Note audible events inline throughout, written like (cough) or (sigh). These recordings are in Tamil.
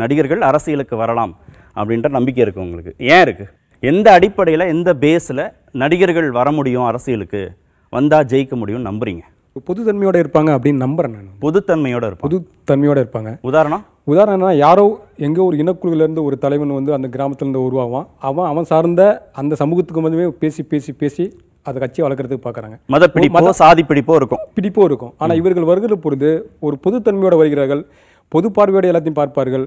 நடிகர்கள் அரசியலுக்கு வரலாம் அப்படின்ற நம்பிக்கை இருக்கு உங்களுக்கு. ஏன் இருக்கு? எந்த அடிப்படையில் எந்த பேஸில் நடிகர்கள் வர முடியும் அரசியலுக்கு? வந்தா ஜெயிக்க முடியும்னு நம்புறீங்க. பொதுத்தன்மையோட இருப்பாங்க அப்படின்னு நம்புறேன் நான். பொதுத்தன்மையோட இருப்போம் பொதுத்தன்மையோட இருப்பாங்க. உதாரணம்? உதாரணம்னா யாரோ எங்கோ ஒரு இனக்குழுவிலேருந்து ஒரு தலைவன் வந்து அந்த கிராமத்துலேருந்து உருவாவான். அவன் அவன் சார்ந்த அந்த சமூகத்துக்கு மட்டுமே பேசி பேசி பேசி அதை கட்சியை வளர்க்குறதுக்கு பார்க்குறாங்க. மத பிடிப்போ சாதி பிடிப்போ இருக்கும். பிடிப்போ இருக்கும் ஆனால் இவர்கள் வருகிற பொழுது ஒரு பொதுத்தன்மையோட வருகிறார்கள். பொது பார்வையோட எல்லாத்தையும் பார்ப்பார்கள்.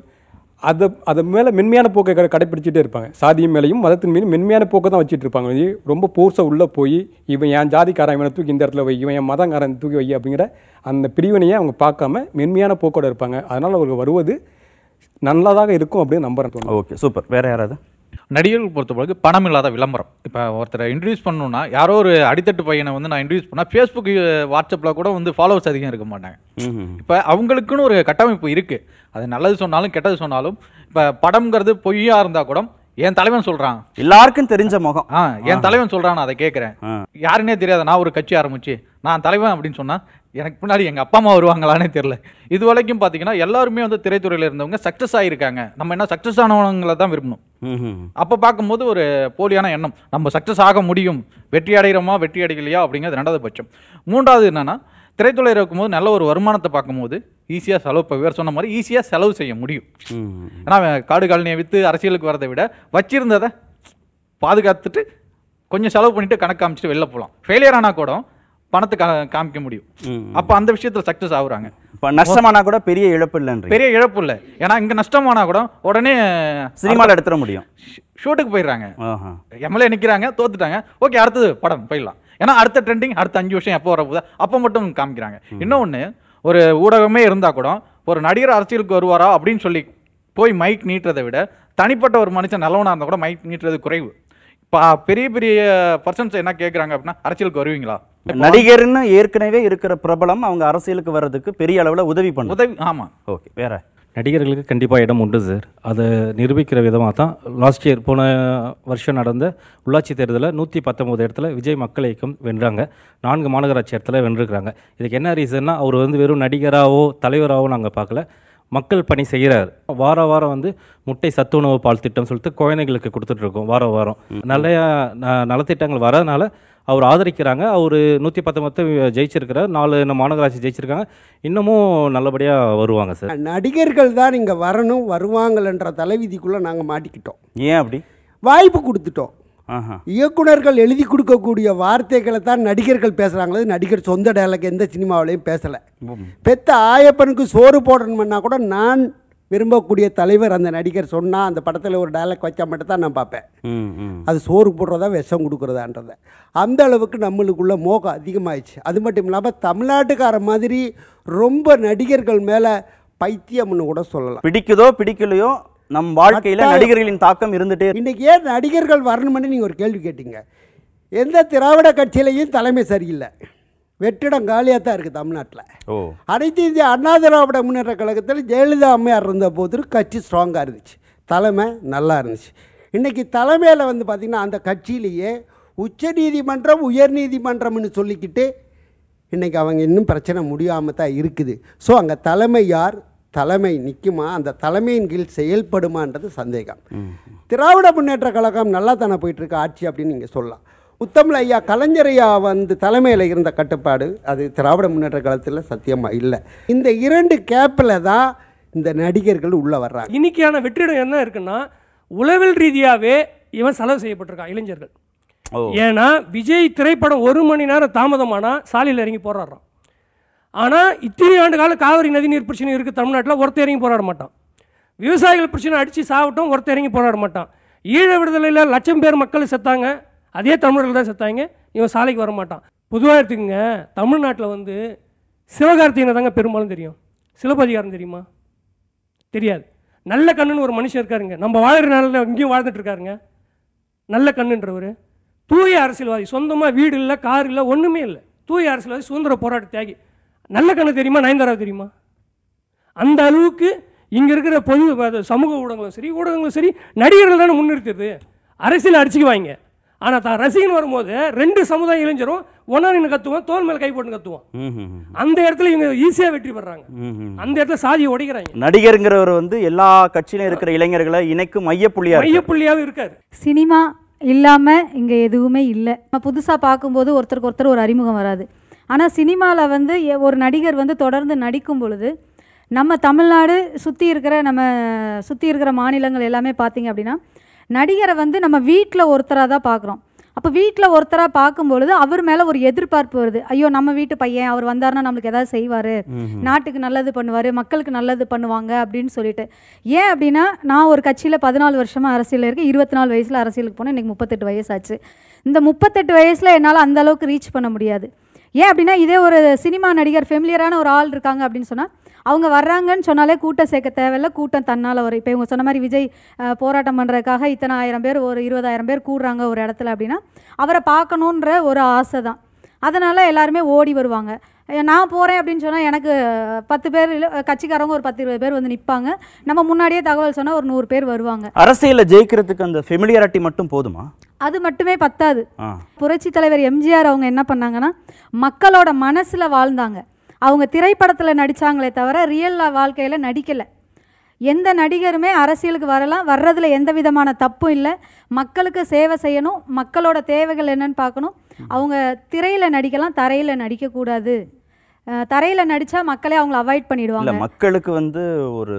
அதை அது மேலே மென்மையான போக்கை கடை- கடைப்பிடிச்சிட்டே இருப்பாங்க. சாதியம் மேலேயும் மதத்தின் மீதும் மென்மையான போக்கை தான் வச்சுட்டு இருப்பாங்க. ரொம்ப போர்ஸாக உள்ளே போய் இவன் என் ஜாதிக்காரன் இவனை தூக்கி இந்த இடத்துல வை இவன் என் மதங்காரன் தூக்கி வை அப்படிங்கிற அந்த பிரிவினையை அவங்க பார்க்காம மென்மையான போக்கோட இருப்பாங்க. அதனால் அவர்கள் வருவது நல்லதாக இருக்கும் அப்படின்னு நம்புறேன் தோணும் ஓகே சூப்பர் வேற யாராவது? நடிகர்கள் பொறுத்தவரைக்கும் பணம் இல்லாத விளம்பரம். இப்போ ஒருத்தரை இன்ட்ரடியூஸ் பண்ணணும்னா யாரோ ஒரு அடித்தட்டு பையனை வந்து நான் இன்ட்ரடியூஸ் பண்ணால் ஃபேஸ்புக் வாட்ஸ்அப்பில் கூட வந்து ஃபாலோவர்ஸ் அதிகம் இருக்க மாட்டாங்க. இப்போ அவங்களுக்குன்னு ஒரு கட்டமைப்பு இருக்குது அது நல்லது சொன்னாலும் கெட்டது சொன்னாலும் இப்போ படம்ங்கிறது பொய்யா இருந்தால் கூட என் தலைவன் சொல்கிறான் எல்லாருக்கும் தெரிஞ்ச முகம். ஆ என் தலைவன் சொல்கிறான் நான் அதை கேட்குறேன். யாருன்னே தெரியாத நான் ஒரு கட்சி ஆரம்பிச்சு நான் தலைவன் அப்படின்னு சொன்னா எனக்கு பின்னாடி எங்க அப்பா அம்மா வருவாங்களானே தெரியல. இது வரைக்கும் பார்த்தீங்கன்னா எல்லாருமே வந்து திரைத்துறையில் இருந்தவங்க சக்ஸஸ் ஆகியிருக்காங்க நம்ம என்ன சக்ஸஸ் ஆனவங்களை தான் விரும்பணும். அப்போ பார்க்கும்போது ஒரு போலியான எண்ணம். நம்ம சக்ஸஸ் ஆக முடியும். வெற்றி அடைகிறோமா வெற்றி அடைகலையா அப்படிங்கிறது ரெண்டாவது பட்சம். மூன்றாவது என்னன்னா திரைத்துறையில் இருக்கும்போது நல்ல ஒரு வருமானத்தை பார்க்கும்போது ஈஸியாக செலவு இப்போ வேறு சொன்ன மாதிரி ஈஸியாக செலவு செய்ய முடியும். ஏன்னா காடு காலனியை விற்று அரசியலுக்கு வரதை விட வச்சிருந்ததை பாதுகாத்துட்டு கொஞ்சம் செலவு பண்ணிட்டு கணக்கு காமிச்சிட்டு வெளில போகலாம் ஃபெயிலியர் ஆனால் கூட பணத்தை காமிக்க முடியும். அப்போ அந்த விஷயத்தில் சக்ஸஸ் ஆகுறாங்க. இப்ப நஷ்டமானா கூட பெரிய இழப்பு இல்லைன்றீங்க. பெரிய இழப்பு இல்லை. ஏன்னா இங்கே நஷ்டமானா கூட உடனே சினிமால எடுத்துட முடியும். ஷூட்டுக்கு போயிடுறாங்க. எம்எல்ஏ நிற்கிறாங்க தோத்துட்டாங்க. ஓகே அடுத்தது படம் போயிடலாம். ஏன்னா அடுத்த ட்ரெண்டிங் அடுத்த அஞ்சு வருஷம் எப்போ வரப்போதா அப்போ மட்டும் காமிக்கிறாங்க. இன்னொன்று ஒரு ஊடகமே இருந்தால் கூட ஒரு நடிகர் அரசியலுக்கு வருவாரா அப்படின்னு சொல்லி போய் மைக் நீட்டுறதை விட தனிப்பட்ட ஒரு மனுஷன் நல்லவனாக இருந்தால் கூட மைக் நீட்டுறது குறைவு. இப்போ பெரிய பெரிய பர்சன்ஸ் என்ன கேட்குறாங்க அப்படின்னா அரசியலுக்கு வருவீங்களா? நடிகர்னு ஏற்கனவே இருக்கிற பிரபலம் அவங்க அரசியலுக்கு வர்றதுக்கு பெரிய அளவுல உதவி பண்ணும். உதவி ஆமாம் ஓகே வேற? நடிகர்களுக்கு கண்டிப்பாக இடம் உண்டு சார் அதை நிரூபிக்கிற விதமாக தான் லாஸ்ட் இயர் போன வருஷம் நடந்த உள்ளாட்சி தேர்தலில் நூற்றி பத்தொம்போது இடத்துல விஜய் மக்கள் இயக்கம் வென்றாங்க. நான்கு மாநகராட்சி இடத்துல வென்றிருக்கிறாங்க. இதுக்கு என்ன ரீசன்னா அவர் வந்து வெறும் நடிகராகவோ தலைவராகவோ நாங்கள் பார்க்கல. மக்கள் பணி செய்கிறார் வார வாரம் வந்து முட்டை சத்துணவு பால் திட்டம் சொல்லிட்டு குழந்தைங்களுக்கு கொடுத்துட்ருக்கோம் வாரம். வாரம் நிறைய நலத்திட்டங்கள் வரதுனால அவர் ஆதரிக்கிறாங்க. அவர் நூற்றி பத்தொம்பத்து ஜெயிச்சிருக்கிறார். நாலு மாநகராட்சி ஜெயிச்சிருக்காங்க. இன்னமும் நல்லபடியாக வருவாங்க சார். நடிகர்கள் தான் இங்கே வரணும் வருவாங்கன்ற தலைவிதிக்குள்ளே நாங்கள் மாட்டிக்கிட்டோம். ஏன் அப்படி? வாய்ப்பு கொடுத்துட்டோம். இயக்குனர்கள் எழுதி கொடுக்கக்கூடிய வார்த்தைகளை தான் நடிகர்கள் பேசுகிறாங்களே நடிகர் சொந்த டயலாக் எந்த சினிமாவிலையும் பேசலை. பெத்த ஆயப்பனுக்கு சோறு போடணும்னா கூட நான் விரும்பக்கூடிய தலைவர் அந்த நடிகர் சொன்னால் அந்த படத்தில் ஒரு டயலாக் வச்சா மட்டும் தான் நான் பார்ப்பேன். அது சோறு போடுறதா விஷம் கொடுக்குறதான்றத. அந்த அளவுக்கு நம்மளுக்குள்ள மோகம் அதிகமாயிடுச்சு. அது மட்டும் இல்லாமல் தமிழ்நாட்டுக்கார மாதிரி ரொம்ப நடிகர்கள் மேலே பைத்தியம்னு கூட சொல்லலாம். பிடிக்குதோ பிடிக்கலையோ நம் வாழ்க்கையில. நடிகர்களின் தாக்கம் இருந்துட்டே. இன்னைக்கு ஏன் நடிகர்கள் வரணும்னு நீங்கள் ஒரு கேள்வி கேட்டீங்க? எந்த திராவிட கட்சியிலையும் தலைமை சரியில்லை. வெற்றிடம் காலியாக தான் இருக்குது தமிழ்நாட்டில் அனைத்து இந்திய அண்ணா திராவிட முன்னேற்ற கழகத்தில் ஜெயலலிதா அம்மையார் இருந்த போது கட்சி ஸ்ட்ராங்காக இருந்துச்சு. தலைமை நல்லா இருந்துச்சு. இன்றைக்கி தலைமையில் வந்து பார்த்திங்கன்னா அந்த கட்சியிலேயே உச்சநீதிமன்றம் உயர்நீதிமன்றம்னு சொல்லிக்கிட்டு இன்றைக்கி அவங்க இன்னும் பிரச்சனை முடியாமல் தான் இருக்குது. ஸோ அங்கே தலைமை யார்? தலைமை நிற்குமா அந்த தலைமையின் கீழ் செயல்படுமான்றது சந்தேகம். திராவிட முன்னேற்ற கழகம் நல்லா தானே போயிட்டுருக்கு ஆட்சி அப்படின்னு நீங்கள் சொல்லலாம். முத்தமிழ் ஐயா கலைஞர் ஐயா வந்து தலைமையில் இருந்த கட்டுப்பாடு அது திராவிட முன்னேற்ற கழகத்தில் சத்தியமாக இல்லை. இந்த இரண்டு கேப்பில் தான் இந்த நடிகர்கள் உள்ளே வர்றாங்க. இன்னைக்கான வெற்றிடம் என்ன இருக்குன்னா உளவில் ரீதியாகவே இவன் செலவு செய்யப்பட்டிருக்கான் இளைஞர்கள். ஏன்னா விஜய் திரைப்படம் ஒரு மணி நேரம் தாமதமானா சாலையில் இறங்கி போராடுறான். ஆனால் இத்தனை ஆண்டு கால காவிரி நதிநீர் பிரச்சனை இருக்குது தமிழ்நாட்டில் ஒருத்தர் இறங்கி போராட மாட்டான். விவசாயிகள் பிரச்சனை அடித்து சாவட்டும் ஒருத்தர் இறங்கி போராட மாட்டான். ஈழ விடுதலையில் லட்சம் பேர் மக்கள் செத்தாங்க அதே தமிழர்கள் தான் செத்தாங்க. இவன் சாலைக்கு வர மாட்டான். பொதுவாக எடுத்துக்கங்க தமிழ்நாட்டில் வந்து சிவகார்த்திகனை தாங்க பெரும்பாலும் தெரியும். சிலப்பதிகாரம் தெரியுமா? தெரியாது. நல்ல கண்ணுன்னு ஒரு மனுஷன் இருக்காருங்க. நம்ம வாழ்கிற நாளில் இங்கேயும் வாழ்ந்துட்டு இருக்காருங்க. நல்ல கண்ணுன்றவர். தூய அரசியல்வாதி சொந்தமாக வீடு இல்லை கார் இல்லை ஒன்றுமே இல்லை. தூய அரசியல்வாதி சுதந்திர போராட்ட தியாகி. நல்ல கண்ணு தெரியுமா? நயன்தாரா தெரியுமா? அந்த அளவுக்கு இங்கே இருக்கிற பொது சமூக ஊடகங்களும் சரி ஊடகங்களும் சரி நடிகர்கள் தானே முன்னிறுத்துறது. அரசியல் அடிச்சுக்குவாங்க. ஆனால் தான் ரசிகன் வரும்போது ரெண்டு சமுதாய இளைஞரும் ஒன்றா நின்று கத்துவோம் தோல் மேலே கை போட்டு கத்துவோம். அந்த இடத்துல இவங்க ஈஸியாக வெற்றி பெறாங்க. அந்த இடத்துல சாதியை உடைக்கிறாங்க நடிகருங்கிறவர் வந்து எல்லா கட்சியிலும் இருக்கிற இளைஞர்களை இணைக்கும் மையப்புள்ளியா இருக்கு மையப்புள்ளியாகவும் இருக்காரு. சினிமா இல்லாமல் இங்கே எதுவுமே இல்லை. நம்ம புதுசாக பார்க்கும்போது ஒருத்தருக்கு ஒருத்தர் ஒரு அறிமுகம் வராது. ஆனால் சினிமாவில் வந்து ஒரு நடிகர் வந்து தொடர்ந்து நடிக்கும் பொழுது நம்ம தமிழ்நாடு சுற்றி இருக்கிற நம்ம சுற்றி இருக்கிற மாநிலங்கள் எல்லாமே பார்த்தீங்க அப்படின்னா நடிகரை வந்து நம்ம வீட்டில் ஒருத்தராக தான் பார்க்குறோம் அப்போ வீட்டில் ஒருத்தராக பார்க்கும் பொழுது அவர் மேலே ஒரு எதிர்பார்ப்பு வருது. ஐயோ நம்ம வீட்டு பையன் அவர் வந்தாருன்னா நம்மளுக்கு ஏதாவது செய்வார். நாட்டுக்கு நல்லது பண்ணுவார் மக்களுக்கு நல்லது பண்ணுவாங்க அப்படின்னு சொல்லிட்டு. ஏன் அப்படின்னா நான் ஒரு கட்சியில் பதினாலு வருஷமாக அரசியலில் இருக்கேன். இருபத்தி நாலு வயசில் அரசியலுக்கு போனேன். எனக்கு முப்பத்தெட்டு வயசாச்சு. இந்த முப்பத்தெட்டு வயசில் என்னால் அந்த அளவுக்கு ரீச் பண்ண முடியாது. ஏன் அப்படின்னா இதே ஒரு சினிமா நடிகர் ஃபெமிலியரான ஒரு ஆள் இருக்காங்க அப்படின்னு சொன்னால் அவங்க வர்றாங்கன்னு சொன்னாலே கூட்டம் சேர்க்க தேவையில்ல கூட்டம் தன்னால் வரும். இப்போ இவங்க சொன்ன மாதிரி விஜய் போராட்டம் பண்ணுறதுக்காக இத்தனை ஆயிரம் பேர் ஒரு இருபதாயிரம் பேர் கூடுறாங்க ஒரு இடத்துல அப்படின்னா அவரை பார்க்கணுன்ற ஒரு ஆசை தான் அதனால் எல்லாருமே ஓடி வருவாங்க. நான் போகிறேன் அப்படின்னு சொன்னால் எனக்கு பத்து பேர் இல்ல, கட்சிக்காரவங்க ஒரு பத்து இருபது பேர் வந்து நிற்பாங்க நம்ம முன்னாடியே தகவல் சொன்னால் ஒரு நூறு பேர் வருவாங்க. அரசியல்ல ஜெயிக்கிறதுக்கு அந்த ஃபெமிலியாரிட்டி மட்டும் போதுமா? அது மட்டுமே பத்தாது. புரட்சி தலைவர் எம்ஜிஆர் அவங்க என்ன பண்ணாங்கன்னா மக்களோட மனசில் வாழ்ந்தாங்க. அவங்க திரைப்படத்தில் நடித்தாங்களே தவிர ரியல் வாழ்க்கையில் நடிக்கலை. எந்த நடிகருமே அரசியலுக்கு வரலாம் வர்றதில் எந்த விதமான தப்பும் இல்லை. மக்களுக்கு சேவை செய்யணும் மக்களோட தேவைகள் என்னன்னு பார்க்கணும். அவங்க திரையில் நடிக்கலாம் தரையில் நடிக்கக்கூடாது தரையில் நடித்தா மக்களே அவங்கள அவாய்ட் பண்ணிடுவாங்க. மக்களுக்கு வந்து ஒரு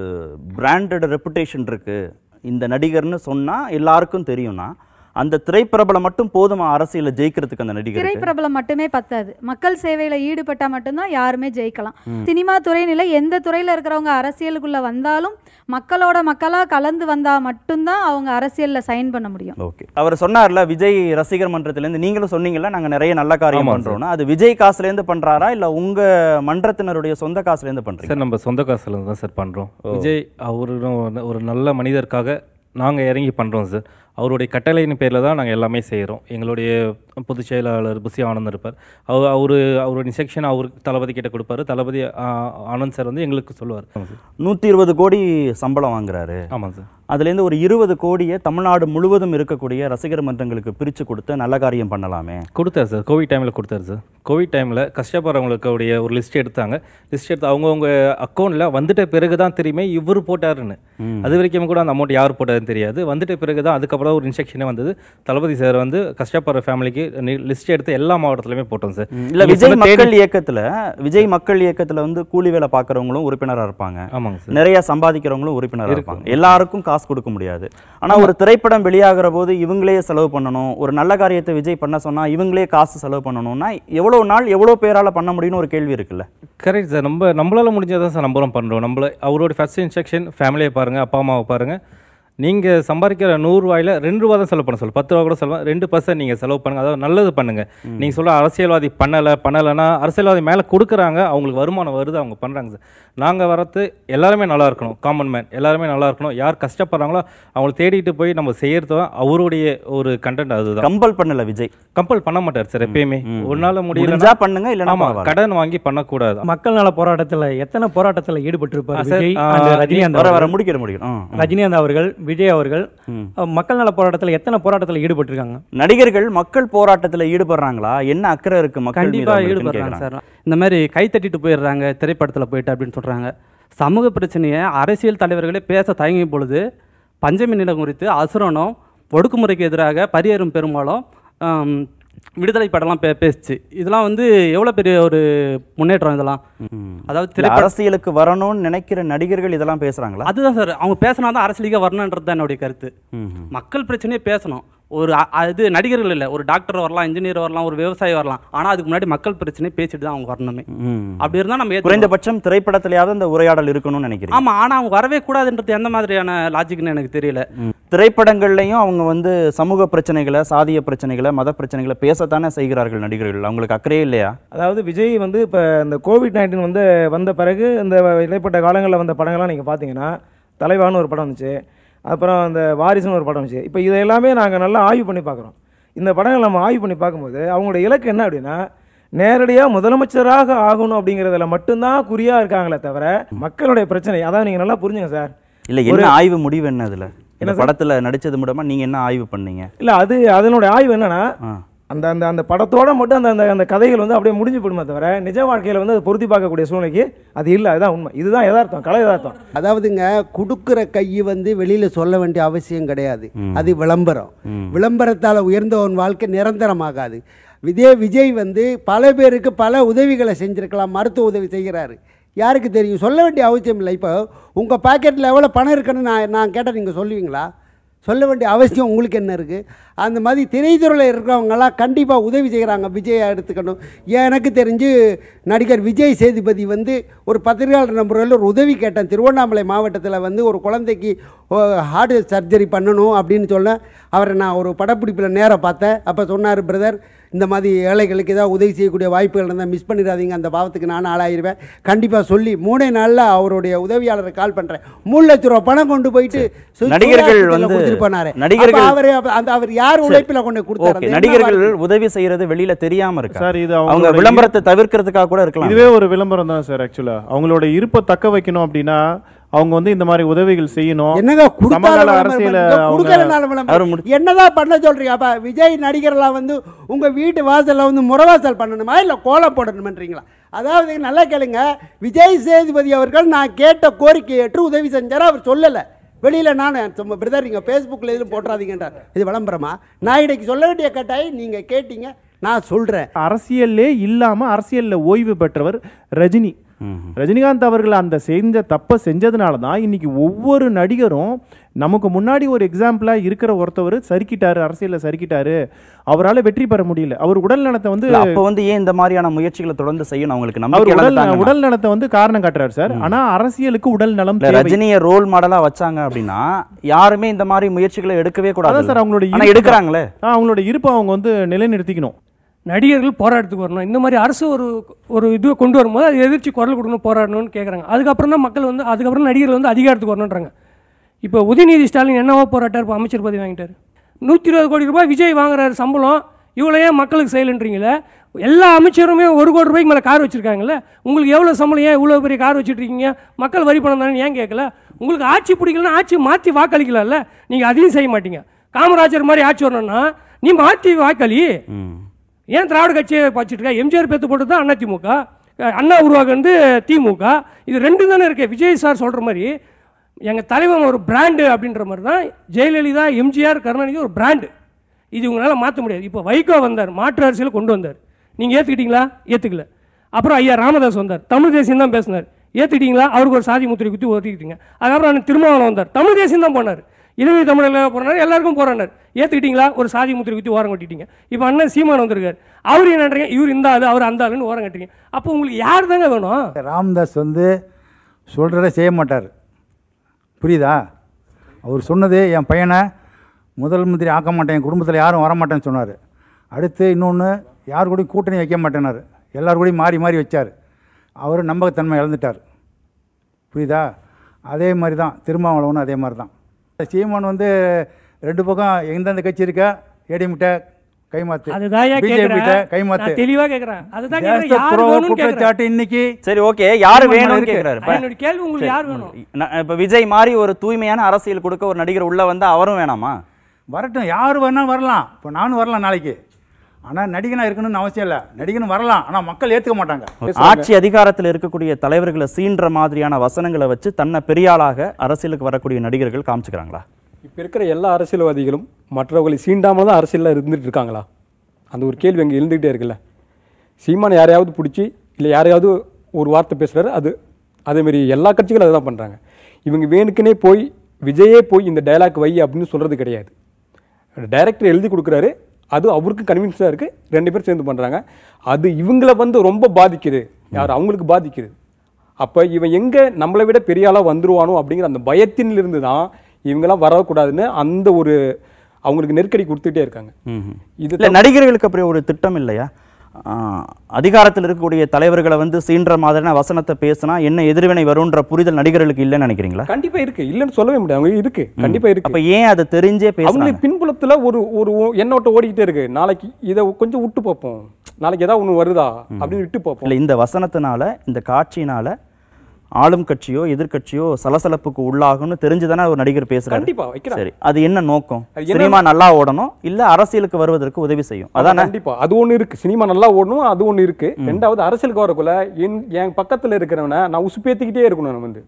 பிராண்டட் ரெப்புடேஷன் இருக்குது இந்த நடிகர்னு சொன்னால் எல்லாருக்கும் தெரியும்னா அந்த திரைப்பிரபலம் மட்டும் போதுமா அரசியல்ல ஜெயிக்கிறதுக்கு அந்த நடிகருக்கு? திரைப்பிரபலம் மட்டுமே பத்தாது. மக்கள் சேவையில் ஈடுபட்டால் மட்டும்தான் யாருமே ஜெயிக்கலாம். சினிமா துறையில எந்த துறையில் இருக்கிறவங்க அரசியலுக்குள்ள வந்தாலும் மக்களோட மக்களாக கலந்து வந்தால் மட்டும்தான் அவங்க அரசியலில் சைன் பண்ண முடியும். ஓகே. அவர் சொன்னார்ல விஜய் ரசிகர் மன்றத்துல இருந்து நீங்களும் சொன்னீங்கல்ல நாங்க நிறைய நல்ல காரியம் பண்றோம்னா. அது விஜய் காசுல இருந்து பண்றாரா இல்ல உங்க மன்றத்தினருடைய சொந்த காசுல இருந்து பண்றீங்க சார் நம்ம சொந்த காசுல தான் சார் பண்ணுறோம் விஜய் அவரும் ஒரு- ஒரு நல்ல மனிதருக்காக நாங்கள் இறங்கி பண்ணுறோம் சார். அவருடைய கட்டளையின் பேரில் தான் நாங்கள் எல்லாமே செய்கிறோம் எங்களுடைய பொதுச் செயலாளர் புசி ஆனந்த் இருப்பார். அவர் அவர் அவருடைய செக்ஷன் அவர் தளபதி கிட்ட கொடுப்பாரு. தளபதி ஆனந்த் சார் வந்து எங்களுக்கு சொல்லுவார். நூத்தி இருபது கோடி சம்பளம் வாங்குறாரு. ஆமாம் சார் அதுலேருந்து ஒரு இருபது கோடியை தமிழ்நாடு முழுவதும் இருக்கக்கூடிய ரசிகர் மன்றங்களுக்கு பிரிச்சு கொடுத்து நல்ல காரியம் பண்ணலாமே. கொடுத்தாரு சார். கோவிட் டைமில் கொடுத்தாரு சார். கோவிட் டைமில் கஷ்டப்படுறவங்களுக்கு உடைய ஒரு லிஸ்ட் எடுத்தாங்க. லிஸ்ட் எடுத்து அவங்கவுங்க அக்கௌண்ட்டில் வந்துட்ட பிறகு தான் தெரியுமே இவர் போட்டாருன்னு. அது வரைக்கும் கூட அந்த அமௌண்ட் யார் போட்டாருன்னு தெரியாது. வந்துட்ட பிறகு தான் அதுக்கப்புறம் ஒரு இன்ஸ்ட்ரக்ஷனே வந்தது. தளபதி சார் வந்து கஷ்டப்படுற ஃபேமிலிக்கு லிஸ்ட் எடுத்து எல்லா மாவட்டத்துலையுமே போட்டோம் சார். இல்ல விஜய் மக்கள் இயக்கத்துல விஜய் மக்கள் இயக்கத்துல வந்து கூலி வேலை பார்க்கறவங்களும் உறுப்பினரா இருப்பாங்க. ஆமாங்க சார். நிறைய சம்பாதிக்கிறவங்களும் உறுப்பினரா இருப்பாங்க. எல்லாருக்கும் காசு கொடுக்க முடியாது. ஆனால் ஒரு திரைப்படம் வெளியாகிற போது இவங்களே செலவு பண்ணணும். ஒரு நல்ல காரியத்தை விஜய் பண்ண சொன்னால் இவங்களே காசு செலவு பண்ணணும்னா எவ்வளோ நாள் எவ்வளோ பேரால பண்ண முடியும்னு ஒரு கேள்வி இருக்குல்ல? கரெக்ட் சார் நம்ம நம்மளால முடிஞ்சதான் சார் நம்மளும் பண்ணுறோம் நம்மள அவரோட ஃபர்ஸ்ட் இன்ஸ்ட்ரக்ஷன் ஃபேமிலியை பாருங்கள் அப்பா அம்மாவை பாருங்கள் நீங்கள் சம்பாதிக்கிற நூறுரூவாயில் ரெண்டு ரூபா தான் செலவு பண்ண சொல்ல. பத்து ரூபா கூட செலவு ரெண்டு பர்சன்ட் நீங்கள் செலவு பண்ணுங்கள் அதாவது நல்லது பண்ணுங்கள் நீங்கள் சொல்ல அரசியல்வாதி பண்ணலை பண்ணலைன்னா அரசியல்வாதி மேலே கொடுக்குறாங்க அவங்களுக்கு வருமானம் வருது அவங்க பண்ணுறாங்க சார். நாங்கள் வரது எல்லாருமே நல்லா இருக்கணும். காமன் மேன் எல்லாருமே நல்லா இருக்கணும். யார் கஷ்டப்படுறாங்களோ அவங்கள தேடிட்டு போய் நம்ம செய்யறது தான் அவருடைய ஒரு கண்டென்ட் அதுதான். கம்பல் பண்ணல விஜய். கம்பல் பண்ண மாட்டார் சார் எப்பயுமே. ஒரு நாள் முடியலன்னா பண்ணுங்க இல்லைன்னா ஆமா பரவாயில்ல. கடன் வாங்கி பண்ணக்கூடாது. மக்கள் நல போராட்டத்துல எத்தனை போராட்டத்துல ஈடுபட்டிருப்பார் ரஜினிகாந்த் வர வர அவர்கள். முடிக்கிற ஆ. ரஜினிகாந்த் அவர்கள் விஜய் அவர்கள் மக்கள் நல போராட்டத்துல எத்தனை போராட்டத்துல ஈடுபட்டிருக்காங்க? நடிகர்கள் மக்கள் போராட்டத்துல ஈடுபடுறாங்களா? என்ன அக்கறை இருக்கு மக்கள் கண்டிப்பாக ஈடுபடுறாங்க. சார். இந்த மாதிரி கை தட்டிட்டு போயிடுறாங்க திரைப்படத்தில் போயிட்டு அப்படின்னு சொல்கிறாங்க சமூக பிரச்சனையை அரசியல் தலைவர்களே பேச தயங்கிய பொழுது பஞ்சமி நிலம் குறித்து அசுரனும் ஒடுக்குமுறைக்கு எதிராக பரியேறும் பெரும்பாலும் விடுதலை படம்லாம் பே பேசுச்சு. இதெல்லாம் வந்து எவ்வளோ பெரிய ஒரு முன்னேற்றம் இதெல்லாம். அதாவது திரைப்பட அரசியலுக்கு வரணும்னு நினைக்கிற நடிகர்கள் இதெல்லாம் பேசுறாங்களா? அதுதான் சார். அவங்க பேசினா தான் அரசியலுக்கே வரணுன்றது தான் என்னுடைய கருத்து. மக்கள் பிரச்சனையே பேசணும். ஒரு அது நடிகர்கள் இல்லை ஒரு டாக்டர் வரலாம் இன்ஜினியர் வரலாம் ஒரு விவசாயி வரலாம். ஆனால் அதுக்கு முன்னாடி மக்கள் பிரச்சனையை பேசிட்டு தான் அவங்க வரணுமே. அப்படி இருந்தால் நம்ம. குறைந்தபட்சம் திரைப்படத்திலேயாவது இந்த உரையாடல் இருக்கணும்னு நினைக்கிறேன் ஆமா ஆனா அவங்க வரவே கூடாதுன்றது எந்த மாதிரியான லாஜிக்னு எனக்கு தெரியல. திரைப்படங்கள்லையும் அவங்க வந்து சமூக பிரச்சனைகளை சாதிய பிரச்சனைகளை மத பிரச்சனைகளை பேசத்தானே செய்கிறார்கள் நடிகர்கள். அவங்களுக்கு அக்கறையே இல்லையா? அதாவது விஜய் வந்து இப்போ இந்த கோவிட் நைன்டீன் வந்து வந்த பிறகு இந்த இடைப்பட்ட காலங்களில் வந்த படங்கள்லாம் நீங்கள் பார்த்தீங்கன்னா தலைவான்னு ஒரு படம் வந்துச்சு. அப்புறம் அந்த வாரிசுன்னு ஒரு படம் வந்துச்சு. இப்போ இதை எல்லாமே நாங்கள் நல்லா ஆய்வு பண்ணி பார்க்குறோம். இந்த படங்கள் நம்ம ஆய்வு பண்ணி பார்க்கும்போது அவங்களோட இலக்கு என்ன அப்படின்னா நேரடியாக முதலமைச்சராக ஆகணும் அப்படிங்கிறதுல மட்டும்தான் குறியாக இருக்காங்களே தவிர மக்களுடைய பிரச்சனை அதான் நீங்கள் நல்லா புரிஞ்சுங்க சார். இல்ல என்ன ஆய்வு முடிவு என்ன அதுல இந்த படத்துல நடிச்சது மூலமா நீங்க என்ன ஆய்வு பண்ணீங்க? இல்லை அது அதனுடைய ஆய்வு என்னன்னா. அந்த அந்த அந்த படத்தோட மட்டும் அந்த அந்த அந்த கதைகள் வந்து அப்படியே முடிஞ்சு போடுமே தவிர நிஜ வாழ்க்கையில் வந்து அதை பொருத்தி பார்க்கக்கூடிய சூழ்நிலைக்கு அது இல்லை. அதுதான் உண்மை. இதுதான் யதார்த்தம் கலை யதார்த்தம். அதாவதுங்க கொடுக்குற கை வந்து வெளியில் சொல்ல வேண்டிய அவசியம் கிடையாது. அது விளம்பரம். விளம்பரத்தால் உயர்ந்தவன் வாழ்க்கை நிரந்தரமாகாது. இதே விஜய் வந்து பல பேருக்கு பல உதவிகளை செஞ்சுருக்கலாம் மருத்துவ உதவி செய்கிறாரு. யாருக்கு தெரியும்? சொல்ல வேண்டிய அவசியம் இல்லை. இப்போ உங்கள் பாக்கெட்டில் எவ்வளோ பணம் இருக்குன்னு நான் நான் கேட்டால் நீங்கள் சொல்லுவீங்களா? சொல்ல வேண்டிய அவசியம் உங்களுக்கு என்ன இருக்குது அந்த மாதிரி திரைத்துறையில் இருக்கிறவங்கெல்லாம் கண்டிப்பாக உதவி செய்கிறாங்க விஜயை எடுத்துக்கணும். எனக்கு தெரிஞ்சு நடிகர் விஜய் சேதுபதி வந்து ஒரு பத்திரிகையாளர் நம்பரில் ஒரு உதவி கேட்டேன். திருவண்ணாமலை மாவட்டத்தில் வந்து ஒரு குழந்தைக்கு ஹார்ட் சர்ஜரி பண்ணணும் அப்படின்னு சொன்னேன் அவரை நான் ஒரு படப்பிடிப்பில் நேராக பார்த்தேன். அப்போ சொன்னார் பிரதர் இந்த மாதிரி ஏழைகளுக்கு ஏதாவது உதவி செய்யக்கூடிய வாய்ப்புகள் இருந்தால் மிஸ் பண்ணிடாதீங்க. அந்த பாவத்துக்கு நான் ஆளாயிருவேன். கண்டிப்பாக சொல்லி மூணே நாளில் அவருடைய உதவியாளரை கால் பண்ணுறேன் மூணு லட்ச ரூபா பணம் கொண்டு போயிட்டு நடிகர்கள் வந்து- கொடுத்துட்டு போனாரு நடிகர்கள்- அவரு அந்த அவர் யார் உழைப்பில் கொண்டு கொடுத்தாரு? நடிகர்கள் உதவி செய்யறது வெளியில தெரியாம இருக்கா? சார் இது அவங்க விளம்பரத்தை தவிர்க்கிறதுக்காக கூட இருக்கலாம். இதுவே ஒரு விளம்பரம் தான் சார் ஆக்சுவலா அவங்களோட இருப்பை தக்க வைக்கணும் அப்படின்னா அவங்க வந்து இந்த மாதிரி உதவிகள் செய்யணும். என்னங்க அரசியல. என்னதான் பண்ண சொல்றீங்க? அப்ப விஜய் நடிகர்லாம் வந்து உங்க வீட்டு வாசல்ல வந்து முறவாசல் பண்ணணுமா? இல்ல கோலம் போடணுமன்றீங்களா? அதாவது நல்லா கேளுங்க விஜய் சேதுபதி அவர்கள் நான் கேட்ட கோரிக்கை ஏற்று உதவி செஞ்சார் அவர் சொல்லல. வெளியில நான் பிரதர் நீங்க ஃபேஸ்புக்கில் எதுவும் போட்டுறாதீங்கன்றார் இது விளம்பரமா? நான் இன்னைக்கு சொல்ல வேண்டிய கட்டாய் நீங்க கேட்டீங்க நான் சொல்றேன். அரசியல்லே இல்லாம அரசியல்ல ஓய்வு பெற்றவர் ரஜினி. ரஜினிகாந்த் அவர்கள் அந்த செஞ்ச தப்பை செஞ்சதுனால தான் இன்னைக்கு ஒவ்வொரு நடிகரும் நமக்கு முன்னாடி ஒரு எக்ஸாம்பிளா இருக்கிற ஒருத்தவர் சறுக்கிட்டாரு அரசியல்ல சறுக்கிட்டாரு. அவரால வெற்றி பெற முடியல. அவர் உடல் நலத்தை வந்து அப்ப வந்து ஏன் இந்த மாதிரியான முயற்சிகளை தொடர்ந்து செய்யணும் அவங்களுக்கு நம்பிக்கை உடல்? உடல் நலத்தை வந்து காரணம் காட்டுறாரு சார். ஆனா அரசியலுக்கு உடல் நலம். ரஜினியை ரோல் மாடலா வச்சாங்க அப்படின்னா யாருமே இந்த மாதிரி முயற்சிகளை எடுக்கவே கூடாது. சார் அவங்களோட எடுக்கிறாங்களே. அவங்களோட இருப்பை அவங்க வந்து நிலைநிறுத்திக்கணும். நடிகர்கள் போராட்டத்துக்கு வரணும். இந்த மாதிரி அரசு ஒரு ஒரு இது கொண்டு வரும்போது அது எதிர்த்து குரல் கொடுக்கணும் போராடணும்னு கேட்குறாங்க அதுக்கப்புறம் தான் மக்கள் வந்து அதுக்கப்புறம் நடிகர்கள் வந்து அதிகாரத்துக்கு வரணுன்றாங்க இப்போ உதயநிதி ஸ்டாலின் என்னவோ போராட்டார் இப்போ அமைச்சர் பதவி வாங்கிட்டார். நூற்றி இருபது கோடி ரூபாய் விஜய் வாங்குறாரு சம்பளம். இவ்வளோ ஏன் மக்களுக்கு செய்யலைன்றீங்களே? எல்லா அமைச்சருமே ஒரு கோடி ரூபாய்க்கு மேலே கார் வச்சுருக்காங்கல்ல? உங்களுக்கு எவ்வளோ சம்பளம் ஏன் இவ்வளோ பெரிய கார் வச்சுட்ருக்கீங்க மக்கள் வரி பணம் தானே ஏன் கேட்கல உங்களுக்கு ஆட்சி பிடிக்கலன்னா ஆட்சி மாற்றி வாக்களிக்கலாம்ல? நீங்கள் அதையும் செய்ய மாட்டீங்க. காமராஜர் மாதிரி ஆட்சி வரணும்னா நீ மாற்றி வாக்களி. ஏன் திராவிட கட்சியை வச்சுட்டு இருக்க? எம்ஜிஆர் பேத்து போட்டு தான் அதிமுக அண்ணா உருவாக்குறது திமுக. இது ரெண்டு தானே இருக்கு. விஜய் சார் சொல்கிற மாதிரி எங்கள் தலைவன் ஒரு பிராண்டு அப்படின்ற மாதிரி தான் ஜெயலலிதா எம்ஜிஆர் கருணாநிதி ஒரு பிராண்டு இது உங்களால் மாற்ற முடியாது. இப்போ வைகோ வந்தார். மாற்று அரசியல் கொண்டு வந்தார். நீங்கள் ஏற்றுக்கிட்டீங்களா ஏற்றுக்கல அப்புறம் ஐயா ராமதாஸ் வந்தார். தமிழ் தேசியம் தான் பேசினார். ஏற்றுக்கிட்டீங்களா அவருக்கு ஒரு சாதி முத்திரை குத்தி ஒத்திக்கிட்டீங்க அதுக்கப்புறம் அண்ணன் வந்தார். தமிழ் தேசியம் தான் போனார். இலங்கை தமிழர்கள் போனார் எல்லாருக்கும் போறானார் ஏற்றுக்கிட்டீங்களா ஒரு சாதி முத்திரை குத்தி ஓரம் கட்டிட்டீங்க. இப்போ அண்ணன் சீமான் வந்திருக்காரு. அவர் என்னன்றீங்க இவர் இந்த ஆள் அவர் அந்த ஆளுன்னு ஓரம் கட்டுறீங்க. அப்போ உங்களுக்கு யார் தாங்க வேணும்? ராம்தாஸ் வந்து சொல்கிறத செய்ய மாட்டார். புரியுதா? அவர் சொன்னது என் பையனை முதல் மந்திரி ஆக்க மாட்டேன் என் குடும்பத்தில் யாரும் வர மாட்டேன்னு சொன்னார். அடுத்து இன்னொன்று யார் கூடயும் கூட்டணி வைக்க மாட்டேனார் எல்லார் கூடயும் மாறி மாறி வச்சார். அவர் நம்பகத்தன்மை இழந்துட்டார். புரியுதா? அதே மாதிரி தான் திருமாவளவனும் அதே மாதிரி தான் சீமான் வந்து ரெண்டு பக்கம் எந்தெந்த கட்சி இருக்கா? ஏடிஎம்கிட்ட கைமாத்து கைமாத்து நான் தெளிவாக கேட்குறேன் அதுதான் குற்றச்சாட்டு இன்னைக்கு சரி ஓகே. யார் வேணும்னு. கேக்குறாரு? கேள்வி உங்களுக்கு சரி. யார் வேணும்? ந- இப்ப விஜய் மாதிரி ஒரு தூய்மையான அரசியல் கொடுக்க ஒரு நடிகர் உள்ள வந்து அவரும் வேணாமா? வரட்டும். யார் வேணாலும் வரலாம். இப்போ நானும் வரலாம் நாளைக்கு. ஆனால் நடிகனாக இருக்கணும்னு அவசியம் இல்லை. நடிகனும் வரலாம். ஆனால் மக்கள் ஏற்றுக்க மாட்டாங்க. ஆட்சி அதிகாரத்தில் இருக்கக்கூடிய தலைவர்களை சீன்ற மாதிரியான வசனங்களை வச்சு தன்னை பெரிய ஆளாக அரசியலுக்கு வரக்கூடிய நடிகர்கள் காமிச்சுக்கிறாங்களா? இப்போ இருக்கிற எல்லா அரசியல்வாதிகளும் மற்றவர்களை சீண்டாமல் தான் அரசியலில் இருந்துட்டு இருக்காங்களா? அந்த ஒரு கேள்வி அங்கே இருந்துகிட்டே இருக்குல்ல. சீமானை யாரையாவது பிடிச்சி இல்லை யாரையாவது ஒரு வார்த்தை பேசுகிறாரு அது அதேமாரி எல்லா கட்சிகளும் அதுதான் பண்ணுறாங்க இவங்க வேணுக்குனே போய் விஜயே போய் இந்த டயலாக் வை அப்படின்னு சொல்கிறது கிடையாது. டைரக்டர் எழுதி கொடுக்குறாரு அது அவருக்கு கன்வின்ஸாக இருக்குது ரெண்டு பேரும் சேர்ந்து பண்ணுறாங்க அது இவங்கள வந்து ரொம்ப பாதிக்குது. யார்? அவங்களுக்கு பாதிக்குது. அப்போ இவன் எங்கே நம்மளை விட பெரிய ஆளாக வந்துருவானோ அப்படிங்கிற அந்த பயத்தினிலிருந்து தான் இவங்கெல்லாம் வரக்கூடாதுன்னு அந்த ஒரு அவங்களுக்கு நெருக்கடி கொடுத்துட்டே இருக்காங்க. இது இல்ல நடிகர்களுக்கு அப்படி ஒரு திட்டம் இல்லையா? அதிகாரத்தில் இருக்கக்கூடிய தலைவர்களை வந்து சீன்ற மாதிரியான வசனத்தை பேசினா என்ன எதிர்வினை வரும்ன்ற புரிதல் நடிகர்களுக்கு இல்லைன்னு நினைக்கிறீங்களா? கண்டிப்பா இருக்கு. இல்லைன்னு சொல்லவே முடியாது. அவங்க இருக்கு. கண்டிப்பா இருக்கு. அப்ப ஏன் அதை தெரிஞ்சே பேசுறாங்க? பின்புலத்துல ஒரு ஒரு எண்ணோட்டம் ஓடிக்கிட்டே இருக்கு. நாளைக்கு இதை கொஞ்சம் விட்டு பார்ப்போம். நாளைக்கு ஏதாவது ஒண்ணு வருதா? அப்படின்னு விட்டு பார்ப்போம். இல்ல இந்த வசனத்தினால இந்த காட்சியினால ஆளும் கட்சியோ எதிர்க்கட்சியோ சலசலப்புக்கு உள்ளாகும்னு தெரிஞ்சுதானே ஒரு நடிகர் பேசுறாரு. கண்டிப்பா. சரி அது என்ன நோக்கம்? சினிமா நல்லா ஓடணும் இல்ல அரசியலுக்கு வருவதற்கு உதவி செய்யும்? அதான்? கண்டிப்பா அது ஒண்ணு இருக்கு. சினிமா நல்லா ஓடணும் அது ஒண்ணு இருக்கு. ரெண்டாவது அரசியலுக்கு வரக்குள்ள என் பக்கத்துல இருக்கிறவனை நான் உசுப்பேத்திக்கிட்டே இருக்கணும் நான் வந்து.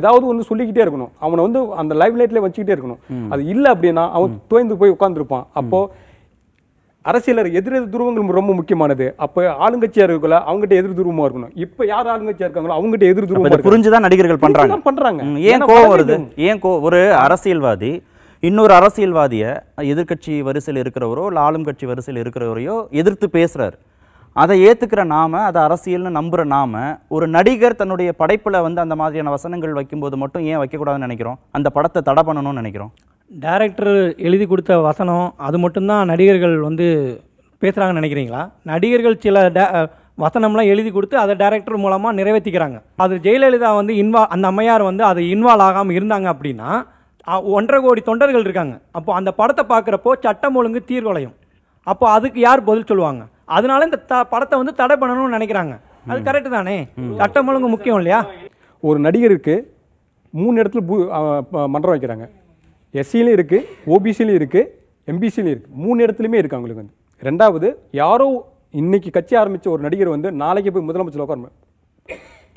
ஏதாவது ஒன்று சொல்லிக்கிட்டே இருக்கணும். அவனை வந்து அந்த லைவ் லைட்ல வச்சுக்கிட்டே இருக்கணும். அது இல்ல அப்படின்னா அவன் தோய்ந்து போய் உட்கார்ந்திருப்பான். அப்போ அரசியலர் எதிர் துருவங்கள் ரொம்ப முக்கியமானது. அப்போ ஆளுங்கட்சியா இருக்கல அவங்ககிட்ட எதிர் துருவமா இருக்கணும். இப்போ யார் ஆளுங்கட்சியா இருக்காங்களோ அவங்ககிட்ட எதிர் துருவமா இருக்கணும். புரிஞ்சுதான் நடிகர்கள் பண்றாங்க. ம், ஏன் கோவம் வர வருது. ஏன் கோ ஒரு அரசியல்வாதி இன்னொரு அரசியல்வாதிய எதிர்க்கட்சி வரிசையில் இருக்கிறவரோ இல்ல ஆளும் கட்சி வரிசையில் இருக்கிறவரையோ எதிர்த்து பேசுறாரு. அதை ஏத்துக்கிற நாம அதை அரசியல்னு நம்புற நாம ஒரு நடிகர் தன்னுடைய படைப்புல வந்து அந்த மாதிரியான வசனங்கள் வைக்கும்போது மட்டும் ஏன் வைக்கக்கூடாதுன்னு நினைக்கிறோம்? அந்த படத்தை தடை பண்ணணும்னு நினைக்கிறோம். டைரக்டர் எழுதி கொடுத்த வசனம் அது மட்டும்தான் நடிகர்கள் வந்து பேசுகிறாங்கன்னு நினைக்கிறீங்களா? நடிகர்கள் சில டே- வசனம்லாம் எழுதி கொடுத்து அதை டைரக்டர் மூலமாக நிறைவேற்றிக்கிறாங்க அது ஜெயலலிதா வந்து இன்வா அந்த அம்மையார் வந்து அது இன்வால்வ் ஆகாமல் இருந்தாங்க அப்படின்னா ஒன்றரை கோடி தொண்டர்கள் இருக்காங்க. அப்போ அந்த படத்தை பார்க்குறப்போ சட்டம் ஒழுங்கு தீர்வளையும் அப்போ அதுக்கு யார் பதில் சொல்லுவாங்க? அதனால இந்த த படத்தை வந்து தடை பண்ணணும்னு நினைக்கிறாங்க. அது கரெக்டு தானே? சட்டம் ஒழுங்கு முக்கியம் இல்லையா? ஒரு நடிகருக்கு மூணு இடத்துல ப- மன்றம் வைக்கிறாங்க. எஸ்சிலையும் இருக்கு ஓபிசிலையும் இருக்கு எம்பிசிலையும் இருக்கு. மூணு இடத்துலையுமே இருக்கு அவங்களுக்கு வந்து. ரெண்டாவது யாரோ இன்னைக்கு கட்சி ஆரம்பிச்ச ஒரு நடிகர் வந்து நாளைக்கு போய் முதலமைச்சர் உட்கார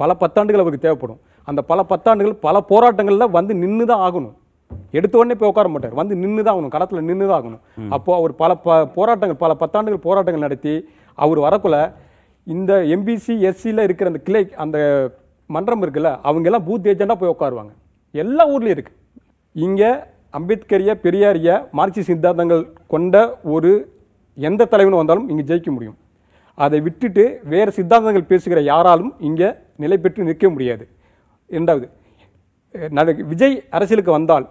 பல பத்தாண்டுகள் அவருக்கு தேவைப்படும். அந்த பல பத்தாண்டுகள் பல போராட்டங்கள்ல வந்து நின்று தான் ஆகணும். எடுத்த உடனே போய் உட்கார மாட்டார். வந்து நின்று தான் ஆகணும். களத்துல நின்று தான் ஆகணும் அப்போ அவர் பல ப போராட்டங்கள் பல பத்தாண்டுகள் போராட்டங்கள் நடத்தி அவர் வரக்குள்ள இந்த எம்பிசி எஸ்சியில் இருக்கிற அந்த கிளை அந்த மன்றம் இருக்குல்ல அவங்க எல்லாம் பூத் ஏஜெண்டாக போய் உட்காருவாங்க. எல்லா ஊர்லயும் இருக்கு. இங்க அம்பேத்கரிய பெரியாரிய மார்க்சிய சித்தாந்தங்கள் கொண்ட ஒரு எந்த தலைவனும் வந்தாலும் இங்க ஜெயிக்க முடியும். அதை விட்டுட்டு வேற சித்தாந்தங்கள் பேசுகிற யாராலும் இங்க நிலை பெற்று நிற்க முடியாது. இரண்டாவது விஜய் அரசியலுக்கு வந்தால்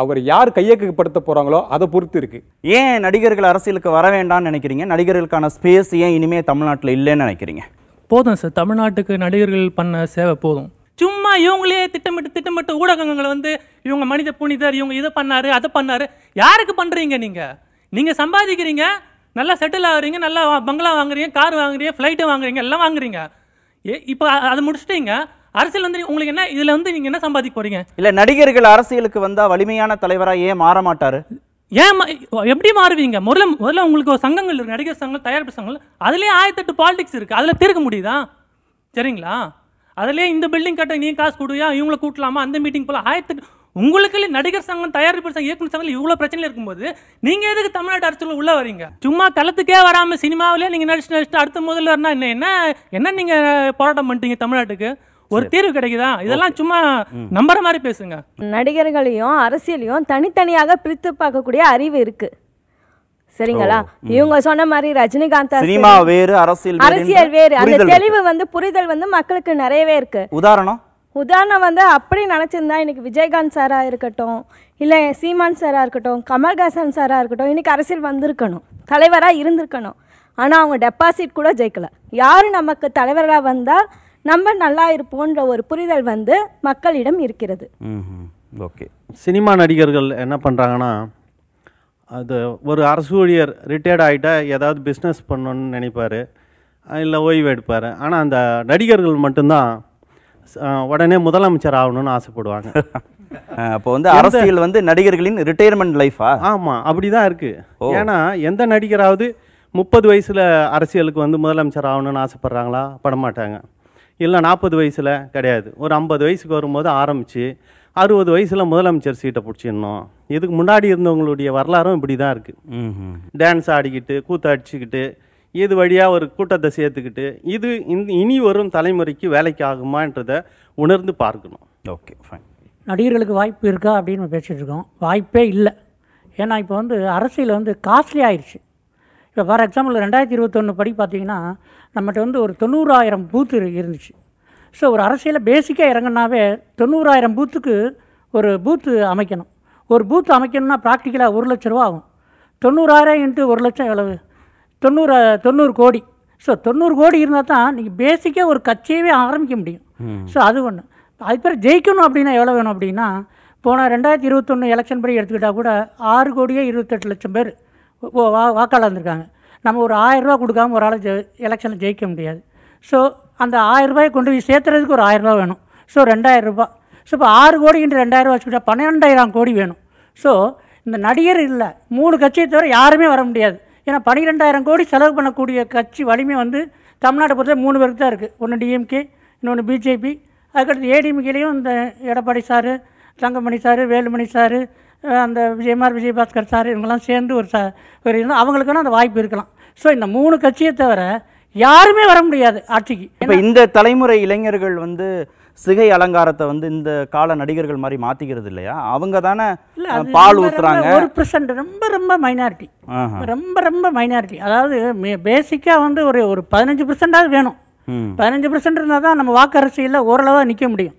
அவர் யார் கையகப்படுத்த போறாங்களோ அதை பொறுத்து இருக்கு. ஏன் நடிகர்கள் அரசியலுக்கு வர வேண்டாம்னு நினைக்கிறீங்க? நடிகர்களுக்கான ஸ்பேஸ் ஏன் இனிமே தமிழ்நாட்டுல இல்லைன்னு நினைக்கிறீங்க? போதும் சார். தமிழ்நாட்டுக்கு நடிகர்கள் பண்ண சேவை போதும். சும்மா இவங்களே திட்டமிட்டு திட்டமிட்டு ஊடகங்களை வந்து இவங்க மனித புனிதர் இவங்க இதை பண்ணாரு அதை பண்ணாரு. யாருக்கு பண்றீங்க நீங்க? நீங்க சம்பாதிக்கிறீங்க நல்லா செட்டில் ஆகுறீங்க நல்லா பங்களா வாங்குறீங்க கார் வாங்குறீங்க ஃப்ளைட்டு வாங்குறீங்க எல்லாம் வாங்குறீங்க. ஏ இப்போ அதை முடிச்சிட்டீங்க அரசியல் வந்து உங்களுக்கு என்ன இதுல வந்து நீங்க என்ன சம்பாதிக்க போறீங்க? இல்ல நடிகர்கள் அரசியலுக்கு வந்தா வலிமையான தலைவரா ஏன் மாற மாட்டாரு? ஏன் எப்படி மாறுவீங்க? முதல்ல முதல்ல உங்களுக்கு ஒரு சங்கங்கள் இருக்கு நடிகர் சங்கம் தயாரிப்பு சங்கங்கள் அதுலயே ஆயிரத்தெட்டு பாலிடிக்ஸ் இருக்கு அதுல தீர்க்க முடியுதா? சரிங்களா? அதுலயே இந்த பில்டிங் கட்ட நீ காசு கொடுயா இவங்கள கூட்டலாமா? அந்த மீட்டிங் போல ஆயிரத்தெட்டு உங்களுக்கு நடிகர் சங்கம் தயாரிப்பு சங்கம் இயக்குனர் சங்கம் இவ்வளவு பிரச்சனை இருக்கும்போது நீங்க எதுக்கு தமிழ்நாட்டு அரசுல உள்ள வரீங்க? சும்மா களத்துக்கே வராம சினிமாவிலே நீங்க நடிச்சு நடிச்சுட்டு அடுத்த முதல்ல வரனா என்ன என்ன என்ன நீங்க போராட்டம் பண்ணிட்டீங்க தமிழ்நாட்டுக்கு? ஒரு தீர்வு கிடைக்குதா? இதெல்லாம் சும்மா நம்புற மாதிரி பேசுங்க. நடிகர்களையும் அரசியலையும் தனித்தனியாக பிரித்து பார்க்கக்கூடிய அறிவு இருக்கு. சரிங்களா. இவங்க சொன்ன மாதிரி ரஜினிகாந்த் சினிமா வேறு அரசியல் வேறு அரசியல் வேறு. அந்த. தெளிவு வந்து புரிதல் வந்து மக்களுக்கு நிறையவே இருக்கு. உதாரணம்? உதாரணம் வந்து அப்படி நினச்சிருந்தா இன்னைக்கு விஜயகாந்த் சாராக இருக்கட்டும் இல்லை சீமான் சாராக இருக்கட்டும் கமல்ஹாசன் சாராக இருக்கட்டும் இன்றைக்கி அரசியல் வந்திருக்கணும் தலைவராக இருந்திருக்கணும். ஆனால் அவங்க டெபாசிட் கூட ஜெயிக்கலை. யார் நமக்கு தலைவராக வந்தால் நம்ம நல்லா இருப்போன்ற ஒரு புரிதல் வந்து மக்களிடம் இருக்கிறது. ஓகே. சினிமா நடிகர்கள் என்ன பண்ணுறாங்கன்னா அது ஒரு அரசு ஊழியர் ரிட்டையர்ட் ஆகிட்டா ஏதாவது பிஸ்னஸ் பண்ணணும்னு நினைப்பார் இல்லை ஓய்வு எடுப்பார். ஆனால் அந்த நடிகர்கள் மட்டும்தான் உடனே முதலமைச்சர் ஆகணும்னு ஆசைப்படுவாங்க. (laughs) அப்போ வந்து அரசியல் வந்து நடிகர்களின் ரிட்டையர்மெண்ட் லைஃபா ஆமாம் அப்படி தான் இருக்குது. ஏன்னா எந்த நடிகராவது முப்பது வயசில் அரசியலுக்கு வந்து முதலமைச்சர் ஆகணும்னு ஆசைப்பட்றாங்களா? பட மாட்டாங்க இல்லை நாற்பது வயசில் கிடையாது. ஒரு ஐம்பது வயசுக்கு வரும்போது ஆரம்பித்து அறுபது வயசில் முதலமைச்சர் சீட்டை பிடிச்சிடணும். இதுக்கு முன்னாடி இருந்தவங்களுடைய வரலாறும் இப்படி தான் இருக்குது டான்ஸ் ஆடிக்கிட்டு கூத்து அடிச்சுக்கிட்டு இது வழியாக ஒரு கூட்டத்தை சேர்த்துக்கிட்டு இது இனி வரும் தலைமுறைக்கு வேலைக்கு ஆகுமான்றதை உணர்ந்து பார்க்கணும். ஓகே ஃபைன் நடிகர்களுக்கு வாய்ப்பு இருக்கா அப்படின்னு நம்ம பேசிகிட்டு இருக்கோம். வாய்ப்பே இல்லை. ஏன்னா இப்போ வந்து அரசியல் வந்து காஸ்ட்லி ஆயிடுச்சு இப்போ ஃபார் எக்ஸாம்பிள் ரெண்டாயிரத்தி இருபத்தொன்று படி பார்த்தீங்கன்னா நம்மகிட்ட வந்து ஒரு தொண்ணூறாயிரம் பூத்து இரு- இருந்துச்சு. ஸோ ஒரு அரசியலில் பேசிக்காக இறங்கினாவே தொண்ணூறாயிரம் பூத்துக்கு ஒரு பூத்து அமைக்கணும். ஒரு பூத்து அமைக்கணும்னா ப்ராக்டிக்கலாக ஒரு லட்ச ரூபா ஆகும். தொண்ணூறாயிரம் இன்ட்டு ஒரு லட்சம் எவ்வளவு? தொண்ணூறு தொண்ணூறு கோடி. ஸோ தொண்ணூறு கோடி இருந்தால் தான் நீங்கள் பேசிக்காக ஒரு கட்சியவே ஆரம்பிக்க முடியும். ஸோ அது ஒன்று அது பேர் ஜெயிக்கணும் அப்படின்னா எவ்வளோ வேணும் அப்படின்னா போன ரெண்டாயிரத்தி இருபத்தொன்று எலெக்ஷன் படி எடுத்துக்கிட்டால் கூட ஆறு கோடியே இருபத்தெட்டு லட்சம் பேர் வா- வாக்காளர் இருந்திருக்காங்க நம்ம ஒரு ஆயிரரூபா கொடுக்காம ஒரு ஆளை ஜெ எலெக்ஷனில் ஜெயிக்க முடியாது. ஸோ அந்த ஆயிரம் ரூபாயை கொண்டு போய் சேர்த்துறதுக்கு ஒரு ஆயிரம் ரூபா வேணும். ஸோ ரெண்டாயிரம் ரூபாய். ஸோ இப்போ ஆறு கோடின்ற ரெண்டாயிரம் வச்சுக்கிட்டா பன்னிரெண்டாயிரம் கோடி வேணும். ஸோ இந்த நடிகர் இல்லை மூணு கட்சியை தவிர யாருமே வர முடியாது. ஏன்னா பன்னிரெண்டாயிரம் கோடி செலவு பண்ணக்கூடிய கட்சி வலிமை வந்து தமிழ்நாட்டை பொறுத்த மூணு பேருக்கு தான் இருக்குது ஒன்று டிஎம்கே இன்னொன்று பிஜேபி அதுக்கடுத்து ஏடிஎம்கேலையும் இந்த Edappadi sir Thangamani sir Velumani sir அந்த விஜயமார் விஜயபாஸ்கர் சார் இவங்கெல்லாம் சேர்ந்து ஒரு சா ஒரு இருந்தால் அவங்களுக்கான அந்த வாய்ப்பு இருக்கலாம். ஸோ இந்த மூணு கட்சியை தவிர யாருமே வர முடியாது ஆட்சிக்கு. இப்போ இந்த தலைமுறை இளைஞர்கள் வந்து சிகை அலங்காரத்தை வந்து இந்த கால நடிகர்கள் மாதிரி மாத்திக்கிறது இல்லையா? அவங்க தானே பால் ஊத்துறாங்க. ஒரு பர்சன்ட் ரொம்ப ரொம்ப மைனாரிட்டி. ரொம்ப ரொம்ப மைனாரிட்டி அதாவது பேசிக்காக வந்து ஒரு ஒரு பதினஞ்சு பர்சன்டாவது வேணும். பதினஞ்சு பர்சன்ட் இருந்தால் தான் நம்ம வாக்கு அரசியலில் ஓரளவாக நிற்க முடியும்.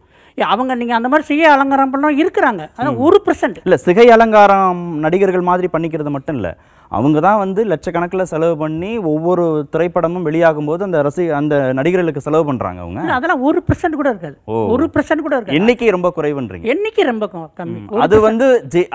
அவங்க நீங்கள் அந்த மாதிரி சிகை அலங்காரம் பண்ண இருக்கிறாங்க. ஆனால் ஒரு பர்சன்ட் இல்ல சிகை அலங்காரம் நடிகர்கள் மாதிரி பண்ணிக்கிறது மட்டும் இல்ல. அவங்க தான் வந்து லட்சக்கணக்கில் செலவு பண்ணி ஒவ்வொரு திரைப்படமும் வெளியாகும் போது அந்த ரசி அந்த நடிகர்களுக்கு செலவு பண்றாங்க அவங்க. அதெல்லாம் ஒரு பர்சன்ட் கூட இருக்காது. ஒரு பர்சன்ட் கூட இருக்காது. எண்ணிக்கை ரொம்ப குறைவுன்றீங்க. எண்ணிக்கை ரொம்ப கம்மி. அது வந்து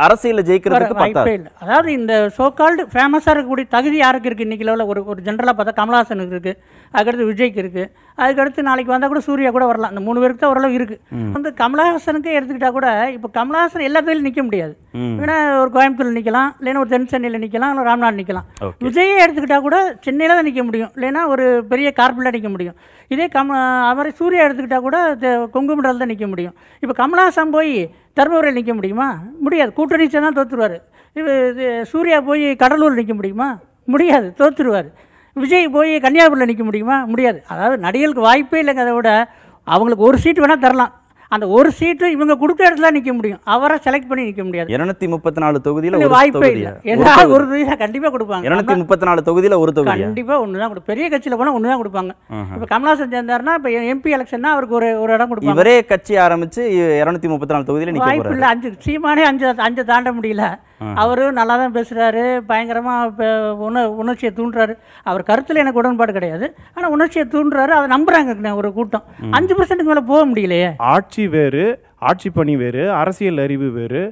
அரசியல்ல ஜெயிக்கிறதுக்கு வாய்ப்பே இல்லை. அதாவது இந்த சோகால்டு ஃபேமஸாக இருக்கக்கூடிய தகுதி யாருக்கு இருக்குது இன்றைக்கி லெவலில் ஒரு ஒரு ஜென்ரலாக பார்த்தா கமலஹாசனுக்கு இருக்குது அதுக்கடுத்து விஜய்க்கு இருக்குது அதுக்கடுத்து நாளைக்கு வந்தால் கூட சூர்யா கூட வரலாம். இந்த மூணு பேருக்கு தான் ஓரளவு இருக்குது. வந்து கமலஹாசனுக்கு எடுத்துக்கிட்டா கூட இப்போ கமலஹாசன் எல்லா தொழிலும் நிற்க முடியாது. வேணா ஒரு கோயம்புத்தூர் நிற்கலாம் இல்லைன்னா ஒரு தென் சென்னையில் நிற்கலாம் இல்லை ராம்நாடு நிற்கலாம். விஜயை எடுத்துக்கிட்டா கூட சென்னையில் தான் நிற்க முடியும். இல்லைன்னா ஒரு பெரிய கார்பெட்டில் நிற்க முடியும். இதே கம் மாதிரி சூர்யா எடுத்துக்கிட்டா கூட கொங்கு மண்டலம் தான் நிற்க முடியும். இப்போ கமலஹாசன் போய் தருமபுரியில் நிற்க முடியுமா? முடியாது. கூட்டணி தான் தோற்றுருவார் இது சூர்யா போய் கடலூர் நிற்க முடியுமா? முடியாது. தோற்றுருவார் விஜய் போய் கன்னியாகுமரியில் நிற்க முடியுமா? முடியாது. அதாவது நடிகர்களுக்கு வாய்ப்பே இல்லைங்க அதை விட அவங்களுக்கு ஒரு சீட்டு வேணால் தரலாம். அந்த ஒரு சீட்டு இவங்க கொடுத்த இடத்துல நிற்க முடியும். அவரை செலக்ட் பண்ணி நிற்க முடியாது. இருநூத்தி முப்பத்தி நாலு தொகுதியில வாய்ப்பே இல்லை. ஏதாவது ஒரு தொகுதி கண்டிப்பாக கொடுப்பாங்க. இருநூத்தி முப்பத்தி நாலு தொகுதியில ஒரு தொகுதியா? கண்டிப்பாக ஒன்று தான் கொடு பெரிய கட்சியில் போனால் ஒன்று தான் கொடுப்பாங்க. இப்போ கமல்ஹாசன் சேர்ந்தாருன்னா இப்போ எம்பி எலெக்ஷன்னா அவருக்கு ஒரு ஒரு இடம் கொடுப்பாங்க. இவரே கட்சி ஆரம்பிச்சு இருநூத்தி முப்பத்தி நாலு தொகுதியில வாய்ப்பு இல்லை அஞ்சு சீமானே அஞ்சு அஞ்சு தாண்ட முடியல. அவரும் நல்லா தான் பேசுகிறாரு பயங்கரமாக உண உணர்ச்சியை தூண்டுறாரு. அவர் கருத்தில் எனக்கு உடன்பாடு கிடையாது. ஆனால் உணர்ச்சியை தூண்டுறாரு அதை நம்புறாங்க ஒரு கூட்டம். அஞ்சு பர்சன்ட்டுக்கு மேலே போக முடியலையே. ஆட்சி வேறு ஆட்சி பணி வேறு அரசியல் அறிவு வேறு.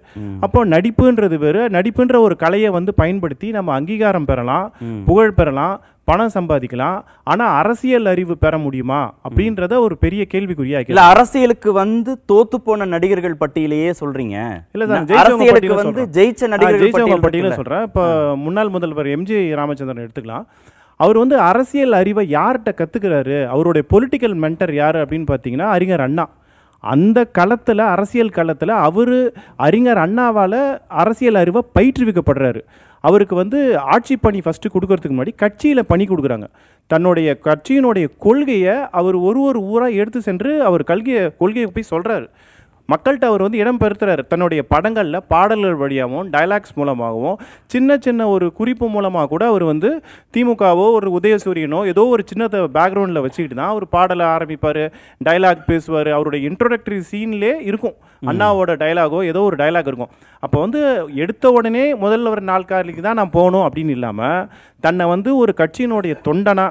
அப்போ நடிப்புன்றது வேறு. நடிப்புன்ற ஒரு கலையை வந்து பயன்படுத்தி நம்ம அங்கீகாரம் பெறலாம் புகழ் பெறலாம் பணம் சம்பாதிக்கலாம். ஆனா அரசியல் அறிவு பெற முடியுமா? அப்படின்றத ஒரு பெரிய கேள்விக்குறியா இல்ல அரசியலுக்கு வந்து தோத்து போன நடிகர்கள் பட்டியலையே சொல்றீங்க. இல்ல சார் அரசியலுக்கு வந்து. ஜெயிச்ச நடிகர்கள் ஜெயிச்சவங்க பட்டியல் பட்டியல இருக்குல்ல? சொல்றேன். இப்போ முன்னாள் முதல்வர் எம்ஜி ராமச்சந்திரன் எடுத்துக்கலாம். அவர் வந்து அரசியல் அறிவை யார்கிட்ட கத்துக்கிறாரு? அவருடைய பொலிட்டிக்கல் மென்டர் யாரு அப்படின்னு பார்த்தீங்கன்னா அறிஞர் அண்ணா. அந்த களத்தில் அரசியல் களத்தில் அவர் அறிஞர் அண்ணாவால் அரசியல் அறிவை பயிற்றுவிக்கப்படுறாரு. அவருக்கு வந்து ஆட்சி பணி ஃபஸ்ட்டு கொடுக்கறதுக்கு முன்னாடி கட்சியில் பணி கொடுக்குறாங்க. தன்னுடைய கட்சியினுடைய கொள்கையை அவர் ஒரு ஒரு ஊராக எடுத்து சென்று அவர் கல்கையை கொள்கையை போய் சொல்கிறாரு மக்கள்கிட்ட அவர் வந்து இடம் பெறுத்துறாரு தன்னுடைய படங்களில் பாடல்கள் வழியாகவும் டைலாக்ஸ் மூலமாகவும் சின்ன சின்ன ஒரு குறிப்பு மூலமாக கூட அவர் வந்து திமுகவோ ஒரு உதயசூரியனோ ஏதோ ஒரு சின்னத்தை பேக்ரவுண்டில் வச்சுக்கிட்டு தான் அவர் பாடலை ஆரம்பிப்பார் டைலாக் பேசுவார். அவருடைய இன்ட்ரோடக்டரி சீன்லேயே இருக்கும். அண்ணாவோட டைலாகோ ஏதோ ஒரு டைலாக் இருக்கும். அப்போ வந்து எடுத்த உடனே முதல்ல ஒரு நாற்காலிக்கு தான் நான் போகணும் அப்படின்னு இல்லாமல் தன்னை வந்து ஒரு கட்சியினுடைய தொண்டனா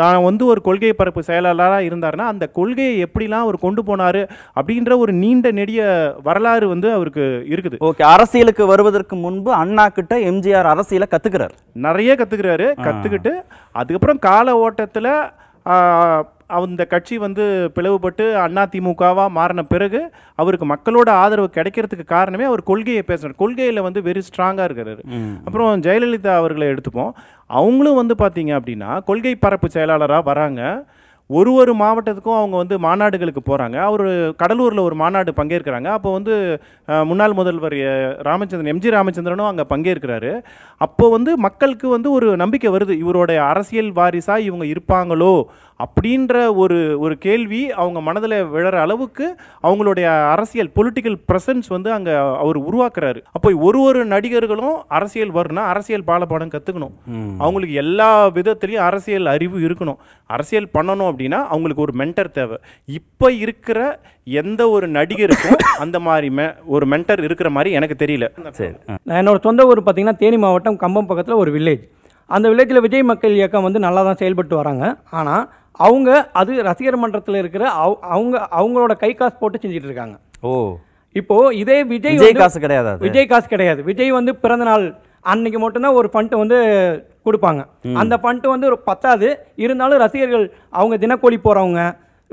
தான் வந்து ஒரு கொள்கை பரப்பு செயலாளராக இருந்தாருன்னா அந்த கொள்கையை எப்படிலாம் அவர் கொண்டு போனார் அப்படின்ற ஒரு நீண்ட நெடிய வரலாறு வந்து அவருக்கு இருக்குது. ஓகே அரசியலுக்கு வருவதற்கு முன்பு அண்ணா கிட்ட எம்ஜிஆர் அரசியலை கத்துக்கிறார். நிறைய கற்றுக்கிறாரு கற்றுக்கிட்டு அதுக்கப்புறம் கால ஓட்டத்தில் அந்த கட்சி வந்து பிளவுபட்டு அண்ணா திமுகவா மாறின பிறகு அவருக்கு மக்களோட ஆதரவு கிடைக்கிறதுக்கு காரணமே அவர் கொள்கையை பேசுறாரு. கொள்கையில் வந்து வெரி ஸ்ட்ராங்காக இருக்கிறாரு. அப்புறம் ஜெயலலிதா அவர்களை எடுத்துப்போம். அவங்களும் வந்து பார்த்தீங்க அப்படின்னா கொள்கை பரப்பு செயலாளராக வராங்க. ஒரு ஒரு மாவட்டத்துக்கும் அவங்க வந்து மாநாடுகளுக்கு போகிறாங்க அவர் கடலூரில் ஒரு மாநாடு பங்கேற்கிறாங்க. அப்போ வந்து முன்னாள் முதல்வர் ராமச்சந்திரன் எம்ஜி ராமச்சந்திரனும் அங்கே பங்கேற்கிறாரு. அப்போ வந்து மக்களுக்கு வந்து ஒரு நம்பிக்கை வருது. இவருடைய அரசியல் வாரிசாக இவங்க இருப்பாங்களோ அப்படின்ற ஒரு ஒரு கேள்வி அவங்க மனதில் விழற அளவுக்கு அவங்களுடைய அரசியல் பொலிட்டிக்கல் ப்ரெசன்ஸ் வந்து அங்கே அவர் உருவாக்குறாரு. அப்போ ஒரு ஒரு நடிகர்களும் அரசியல் வரணும்னா அரசியல் பாலபாடம் கற்றுக்கணும் அவங்களுக்கு எல்லா விதத்துலேயும் அரசியல் அறிவு இருக்கணும். அரசியல் பண்ணணும் அப்படின்னா அவங்களுக்கு ஒரு மென்டர் தேவை. இப்போ இருக்கிற எந்த ஒரு நடிகருக்கும் அந்த மாதிரி மெ ஒரு மென்டர் இருக்கிற மாதிரி எனக்கு தெரியல. சரி. நான் என்னோட சொந்த ஊர் பார்த்தீங்கன்னா தேனி மாவட்டம் கம்பம் பக்கத்தில் ஒரு வில்லேஜ் அந்த வில்லேஜில் விஜய் மக்கள் இயக்கம் வந்து நல்லா தான் செயல்பட்டு வராங்க. ஆனால் அவங்க அது ரசிகர் மன்றத்தில் இருக்கிற அவ- அவங்க அவங்களோட கை காசு போட்டு செஞ்சுட்டு இருக்காங்க. ஓ. இப்போ இதே விஜய் விஜய் காசு கிடையாது. விஜய் காசு கிடையாது. விஜய் வந்து பிறந்த நாள் அன்னைக்கு மட்டும்தான் ஒரு ஃபண்ட் வந்து கொடுப்பாங்க. அந்த ஃபண்ட் வந்து ஒரு பத்தாது. இருந்தாலும் ரசிகர்கள் அவங்க தினக்கூலி போறவங்க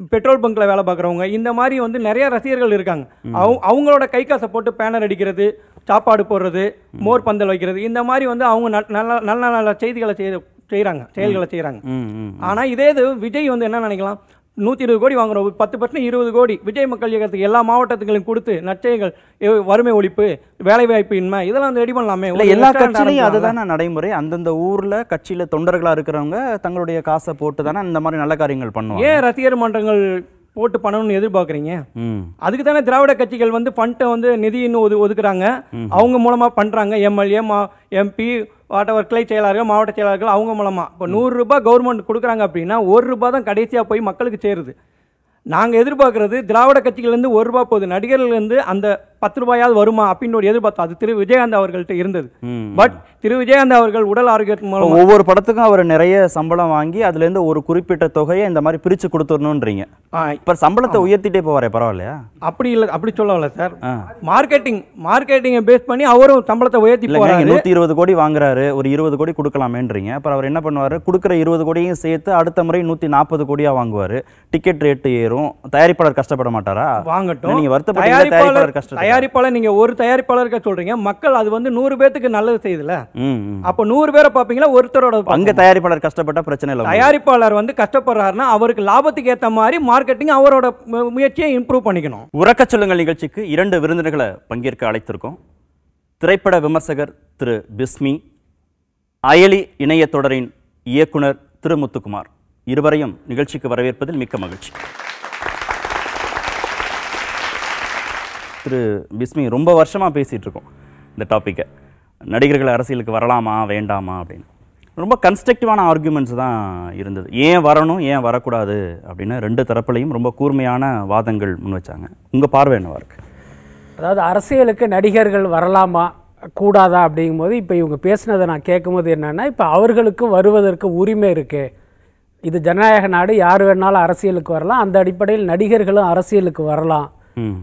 பெட்ரோல் பங்க்கில் வேலை பார்க்குறவங்க இந்த மாதிரி வந்து நிறைய ரசிகர்கள் இருக்காங்க. அவங்க அவங்களோட கை காசை போட்டு பேனர் அடிக்கிறது சாப்பாடு போடுறது மோர் பந்தல் வைக்கிறது இந்த மாதிரி வந்து அவங்க நல்- நல்ல நல்ல நல்ல செய்திகளை செய்ய செய்கிறாங்க செயல்களை செய்கிறாங்க. ஆனால் இதே இது விஜய் வந்து என்ன நினைக்கலாம்? நூற்றி இருபது கோடி வாங்குறோம். ஒரு பத்து பர்சன்ட் இருபது கோடி. விஜய் மக்கள் இயக்கத்துக்கு எல்லா மாவட்டத்துக்கும் கொடுத்து நற்செயல்கள் எ- வறுமை ஒழிப்பு வேலைவாய்ப்பு இன்மை இதெல்லாம் வந்து ரெடி பண்ணலாமே. இல்ல எல்லா கட்சியிலையும். அதுதானே நடைமுறை. அந்தந்த ஊர்ல கட்சியில தொண்டர்களா இருக்கிறவங்க தங்களுடைய காசை போட்டு தானே இந்த மாதிரி நல்ல காரியங்கள் பண்ணுவாங்க. ஏன் ரசிகர் மன்றங்கள் போட்டு பண்ணணும்னு எதிர்பார்க்குறீங்க. அதுக்கு தானே திராவிட கட்சிகள் வந்து ஃபண்ட்டை வந்து நிதி இன்னும் ஒது ஒதுக்குறாங்க. அவங்க மூலமாக பண்ணுறாங்க எம்எல்ஏ மா எம்பி வாட்டவர் கிளை செயலாளர்கள் மாவட்ட செயலாளர்கள் அவங்க மூலமாக இப்போ நூறுரூபா கவர்மெண்ட் கொடுக்குறாங்க அப்படின்னா ஒரு ரூபா தான் கடைசியாக போய் மக்களுக்கு சேருது. நாங்கள் எதிர்பார்க்குறது திராவிட கட்சிகள்லேருந்து ஒரு ரூபா போகுது. நடிகர்கள்லேருந்து அந்த பத்து ரூபாயாவது வருமா அப்படின்னு ஒரு எதிர்பார்த்தோம். அது திரு விஜயகாந்த் அவர்கள்ட்ட இருந்தது. பட் திரு விஜயகாந்த் அவர்கள் உடல் ஆரோக்கியத்தின் மூலமாக ஒவ்வொரு படத்துக்கும் அவர் நிறைய சம்பளம் வாங்கி அதுல இருந்து ஒரு குறிப்பிட்ட தொகையை இந்த மாதிரி பிரிச்சு கொடுத்துடணுன்றீங்க. இப்ப சம்பளத்தை உயர்த்திட்டே போவாரே பரவாயில்லையா? அப்படி இல்லை அப்படி சொல்லல சார். மார்க்கெட்டிங் மார்க்கெட்டிங்கை பேஸ் பண்ணி அவரும் சம்பளத்தை உயர்த்தி போறாரு. நூத்தி இருபது கோடி வாங்குறாரு ஒரு இருபது கோடி கொடுக்கலாமேன்றீங்க. அப்புறம் அவர் என்ன பண்ணுவாரு? கொடுக்குற இருபது கோடியும் சேர்த்து அடுத்த முறை நூத்தி நாற்பது கோடியா வாங்குவாரு. டிக்கெட் ரேட்டு ஏறும். தயாரிப்பாளர் கஷ்டப்பட மாட்டாரா? வாங்கட்டும். நீங்க தயாரிப்பாளர் தயாரிப்பாளர் கஷ்டம் தயாரிப்பாளர் நீங்க ஒரு தயாரிப்பாளருக்கு சொல்றீங்க மக்கள் அது வந்து நூறு பேத்துக்கு நல்லது செய்யுதுல. அப்போ நூறு பேரை பார்ப்பீங்களா ஒருத்தரோட அங்க. தயாரிப்பாளர் கஷ்டப்பட்டா பிரச்சனை இல்லை. தயாரிப்பாளர் வந்து கஷ்டப்படுறாருன்னா அவருக்கு லாபத்துக்கு ஏத்த மாதிரி மார்க்கெட்டிங் அவரோட முயற்சியை இம்ப்ரூவ் பண்ணிக்கணும் உறக்கச் சொல்லுங்கள் நிகழ்ச்சிக்கு இரண்டு விருந்தினர்களை பங்கேற்க அழைத்திருக்கோம் திரைப்பட விமர்சகர் திரு பிஸ்மி அயலி இணையத் தொடரின் இயக்குனர் திரு முத்துக்குமார் இருவரையும் நிகழ்ச்சிக்கு வரவேற்பதில் மிக்க மகிழ்ச்சி திரு பிஸ்மி ரொம்ப வருஷமாக பேசிகிட்ருக்கோம் இந்த டாப்பிக்கை நடிகர்கள் அரசியலுக்கு வரலாமா வேண்டாமா அப்படின்னு. ரொம்ப கன்ஸ்ட்ரக்டிவான ஆர்குமெண்ட்ஸ் தான் இருந்தது. ஏன் வரணும் ஏன் வரக்கூடாது அப்படின்னு ரெண்டு தரப்புலையும் ரொம்ப கூர்மையான வாதங்கள் முன் வச்சாங்க. உங்கள் பார்வை என்னவா இருக்குது அதாவது அரசியலுக்கு நடிகர்கள் வரலாமா கூடாதா அப்படிங்கும்போது இப்போ இவங்க பேசுனதை நான் கேட்கும்போது என்னென்னா இப்போ அவர்களுக்கு வருவதற்கு உரிமை இருக்குது இது ஜனநாயக நாடு யார் வேணாலும் அரசியலுக்கு வரலாம். அந்த அடிப்படையில் நடிகர்களும் அரசியலுக்கு வரலாம்.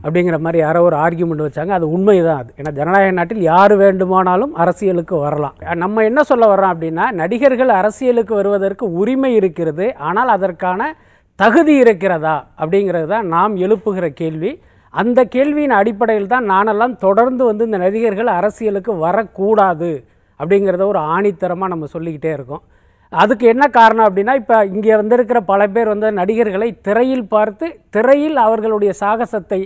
அப்படிங்கிற மாதிரி யாரோ ஒரு ஆர்கியூமெண்ட் வச்சாங்க. அது உண்மை தான் அது. ஏன்னா ஜனநாயக நாட்டில் யார் வேண்டுமானாலும் அரசியலுக்கு வரலாம். நம்ம என்ன சொல்ல வர்றோம் அப்படின்னா நடிகர்கள் அரசியலுக்கு வருவதற்கு உரிமை இருக்கிறது. ஆனால் அதற்கான தகுதி இருக்கிறதா அப்படிங்கிறது தான் நாம் எழுப்புகிற கேள்வி. அந்த கேள்வியின் அடிப்படையில் தான் நானெல்லாம் தொடர்ந்து வந்து இந்த நடிகர்கள் அரசியலுக்கு வரக்கூடாது அப்படிங்கிறத ஒரு ஆணித்தரமாக நம்ம சொல்லிக்கிட்டே இருக்கோம். அதுக்கு என்ன காரணம் அப்படின்னா இப்போ இங்கே வந்திருக்கிற பல பேர் வந்து நடிகர்களை திரையில் பார்த்து திரையில் அவர்களுடைய சாகசத்தை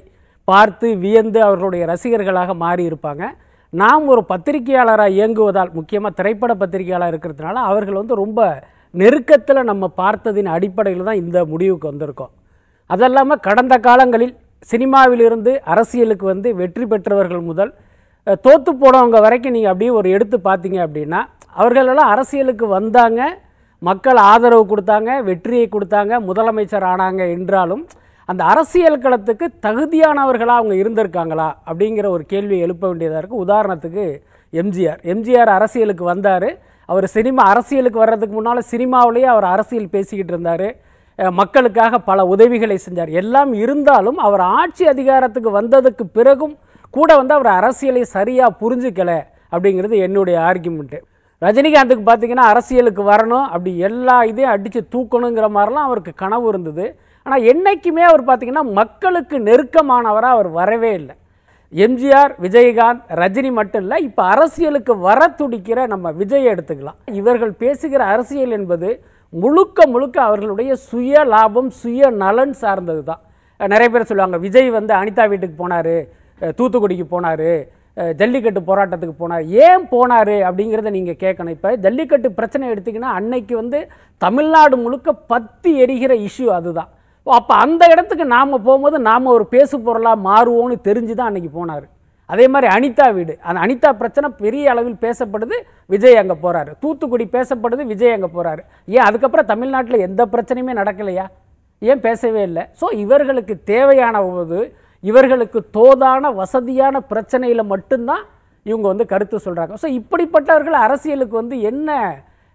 பார்த்து வியந்து அவர்களுடைய ரசிகர்களாக மாறி இருப்பாங்க. நாம் ஒரு பத்திரிகையாளராக இயங்குவதால் முக்கியமாக திரைப்பட பத்திரிகையாளர் இருக்கிறதுனால அவர்கள் வந்து ரொம்ப நெருக்கத்தில் நம்ம பார்த்ததின் அடிப்படையில் தான் இந்த முடிவுக்கு வந்திருக்கோம். அதல்லாமல் கடந்த காலங்களில் சினிமாவிலிருந்து அரசியலுக்கு வந்து வெற்றி பெற்றவர்கள் முதல் தோற்று போனவங்க வரைக்கும் நீங்கள் அப்படியே ஒரு எடுத்து பார்த்தீங்க அப்படின்னா அவர்களெல்லாம் அரசியலுக்கு வந்தாங்க. மக்கள் ஆதரவு கொடுத்தாங்க வெற்றியை கொடுத்தாங்க முதலமைச்சர் ஆனாங்க என்றாலும் அந்த அரசியல் களத்துக்கு தகுதியானவர்களாக அவங்க இருந்திருக்காங்களா அப்படிங்கிற ஒரு கேள்வியை எழுப்ப வேண்டியதாக இருக்குது உதாரணத்துக்கு எம்ஜிஆர். எம்ஜிஆர் அரசியலுக்கு வந்தார். அவர் சினிமா அரசியலுக்கு வர்றதுக்கு முன்னால் சினிமாவிலேயே அவர் அரசியல் பேசிக்கிட்டு இருந்தார். மக்களுக்காக பல உதவிகளை செஞ்சார். எல்லாம் இருந்தாலும் அவர் ஆட்சி அதிகாரத்துக்கு வந்ததுக்கு பிறகும் கூட வந்து அவர் அரசியலை சரியாக புரிஞ்சுக்கலை அப்படிங்கிறது என்னுடைய ஆர்குமெண்ட்டு ரஜினிகாந்துக்கு பார்த்தீங்கன்னா அரசியலுக்கு வரணும் அப்படி எல்லா இதையும் அடித்து தூக்கணுங்கிற மாதிரிலாம் அவருக்கு கனவு இருந்தது. ஆனால் என்றைக்குமே அவர் பார்த்தீங்கன்னா மக்களுக்கு நெருக்கமானவராக அவர் வரவே இல்லை. எம்ஜிஆர் விஜயகாந்த் ரஜினி மட்டும் இல்லை இப்போ அரசியலுக்கு வர துடிக்கிற நம்ம விஜய் எடுத்துக்கலாம். இவர்கள் பேசுகிற அரசியல் என்பது முழுக்க முழுக்க அவர்களுடைய சுய லாபம் சுய நலன் சார்ந்தது தான் நிறைய பேர் சொல்லுவாங்க விஜய் வந்து அனிதா வீட்டுக்கு போனார் தூத்துக்குடிக்கு போனார் ஜல்லிக்கட்டு போராட்டத்துக்கு போனார் ஏன் போனார் அப்படிங்கிறத நீங்கள் கேட்கணும். இப்போ ஜல்லிக்கட்டு பிரச்சனை எடுத்திங்கன்னா அன்னைக்கு வந்து தமிழ்நாடு முழுக்க பத்தி எரிகிற இஷ்யூ அதுதான். அப்போ அந்த இடத்துக்கு நாம் போகும்போது நாம் ஒரு பேசு பொருளாக மாறுவோம்னு தெரிஞ்சு தான் அன்னைக்கு போனார். அதே மாதிரி அனிதா வீடு. அந்த அனிதா பிரச்சனை பெரிய அளவில் பேசப்படுது விஜய் அங்கே போகிறாரு தூத்துக்குடி பேசப்படுது விஜய் அங்கே போகிறாரு ஏன் அதுக்கப்புறம் தமிழ்நாட்டில் எந்த பிரச்சனையுமே நடக்கலையா? ஏன் பேசவே இல்லை? ஸோ இவர்களுக்கு தேவையான போது இவர்களுக்கு தோதான வசதியான பிரச்சனையில் மட்டும்தான் இவங்க வந்து கருத்து சொல்கிறாங்க ஸோ இப்படிப்பட்டவர்கள் அரசியலுக்கு வந்து என்ன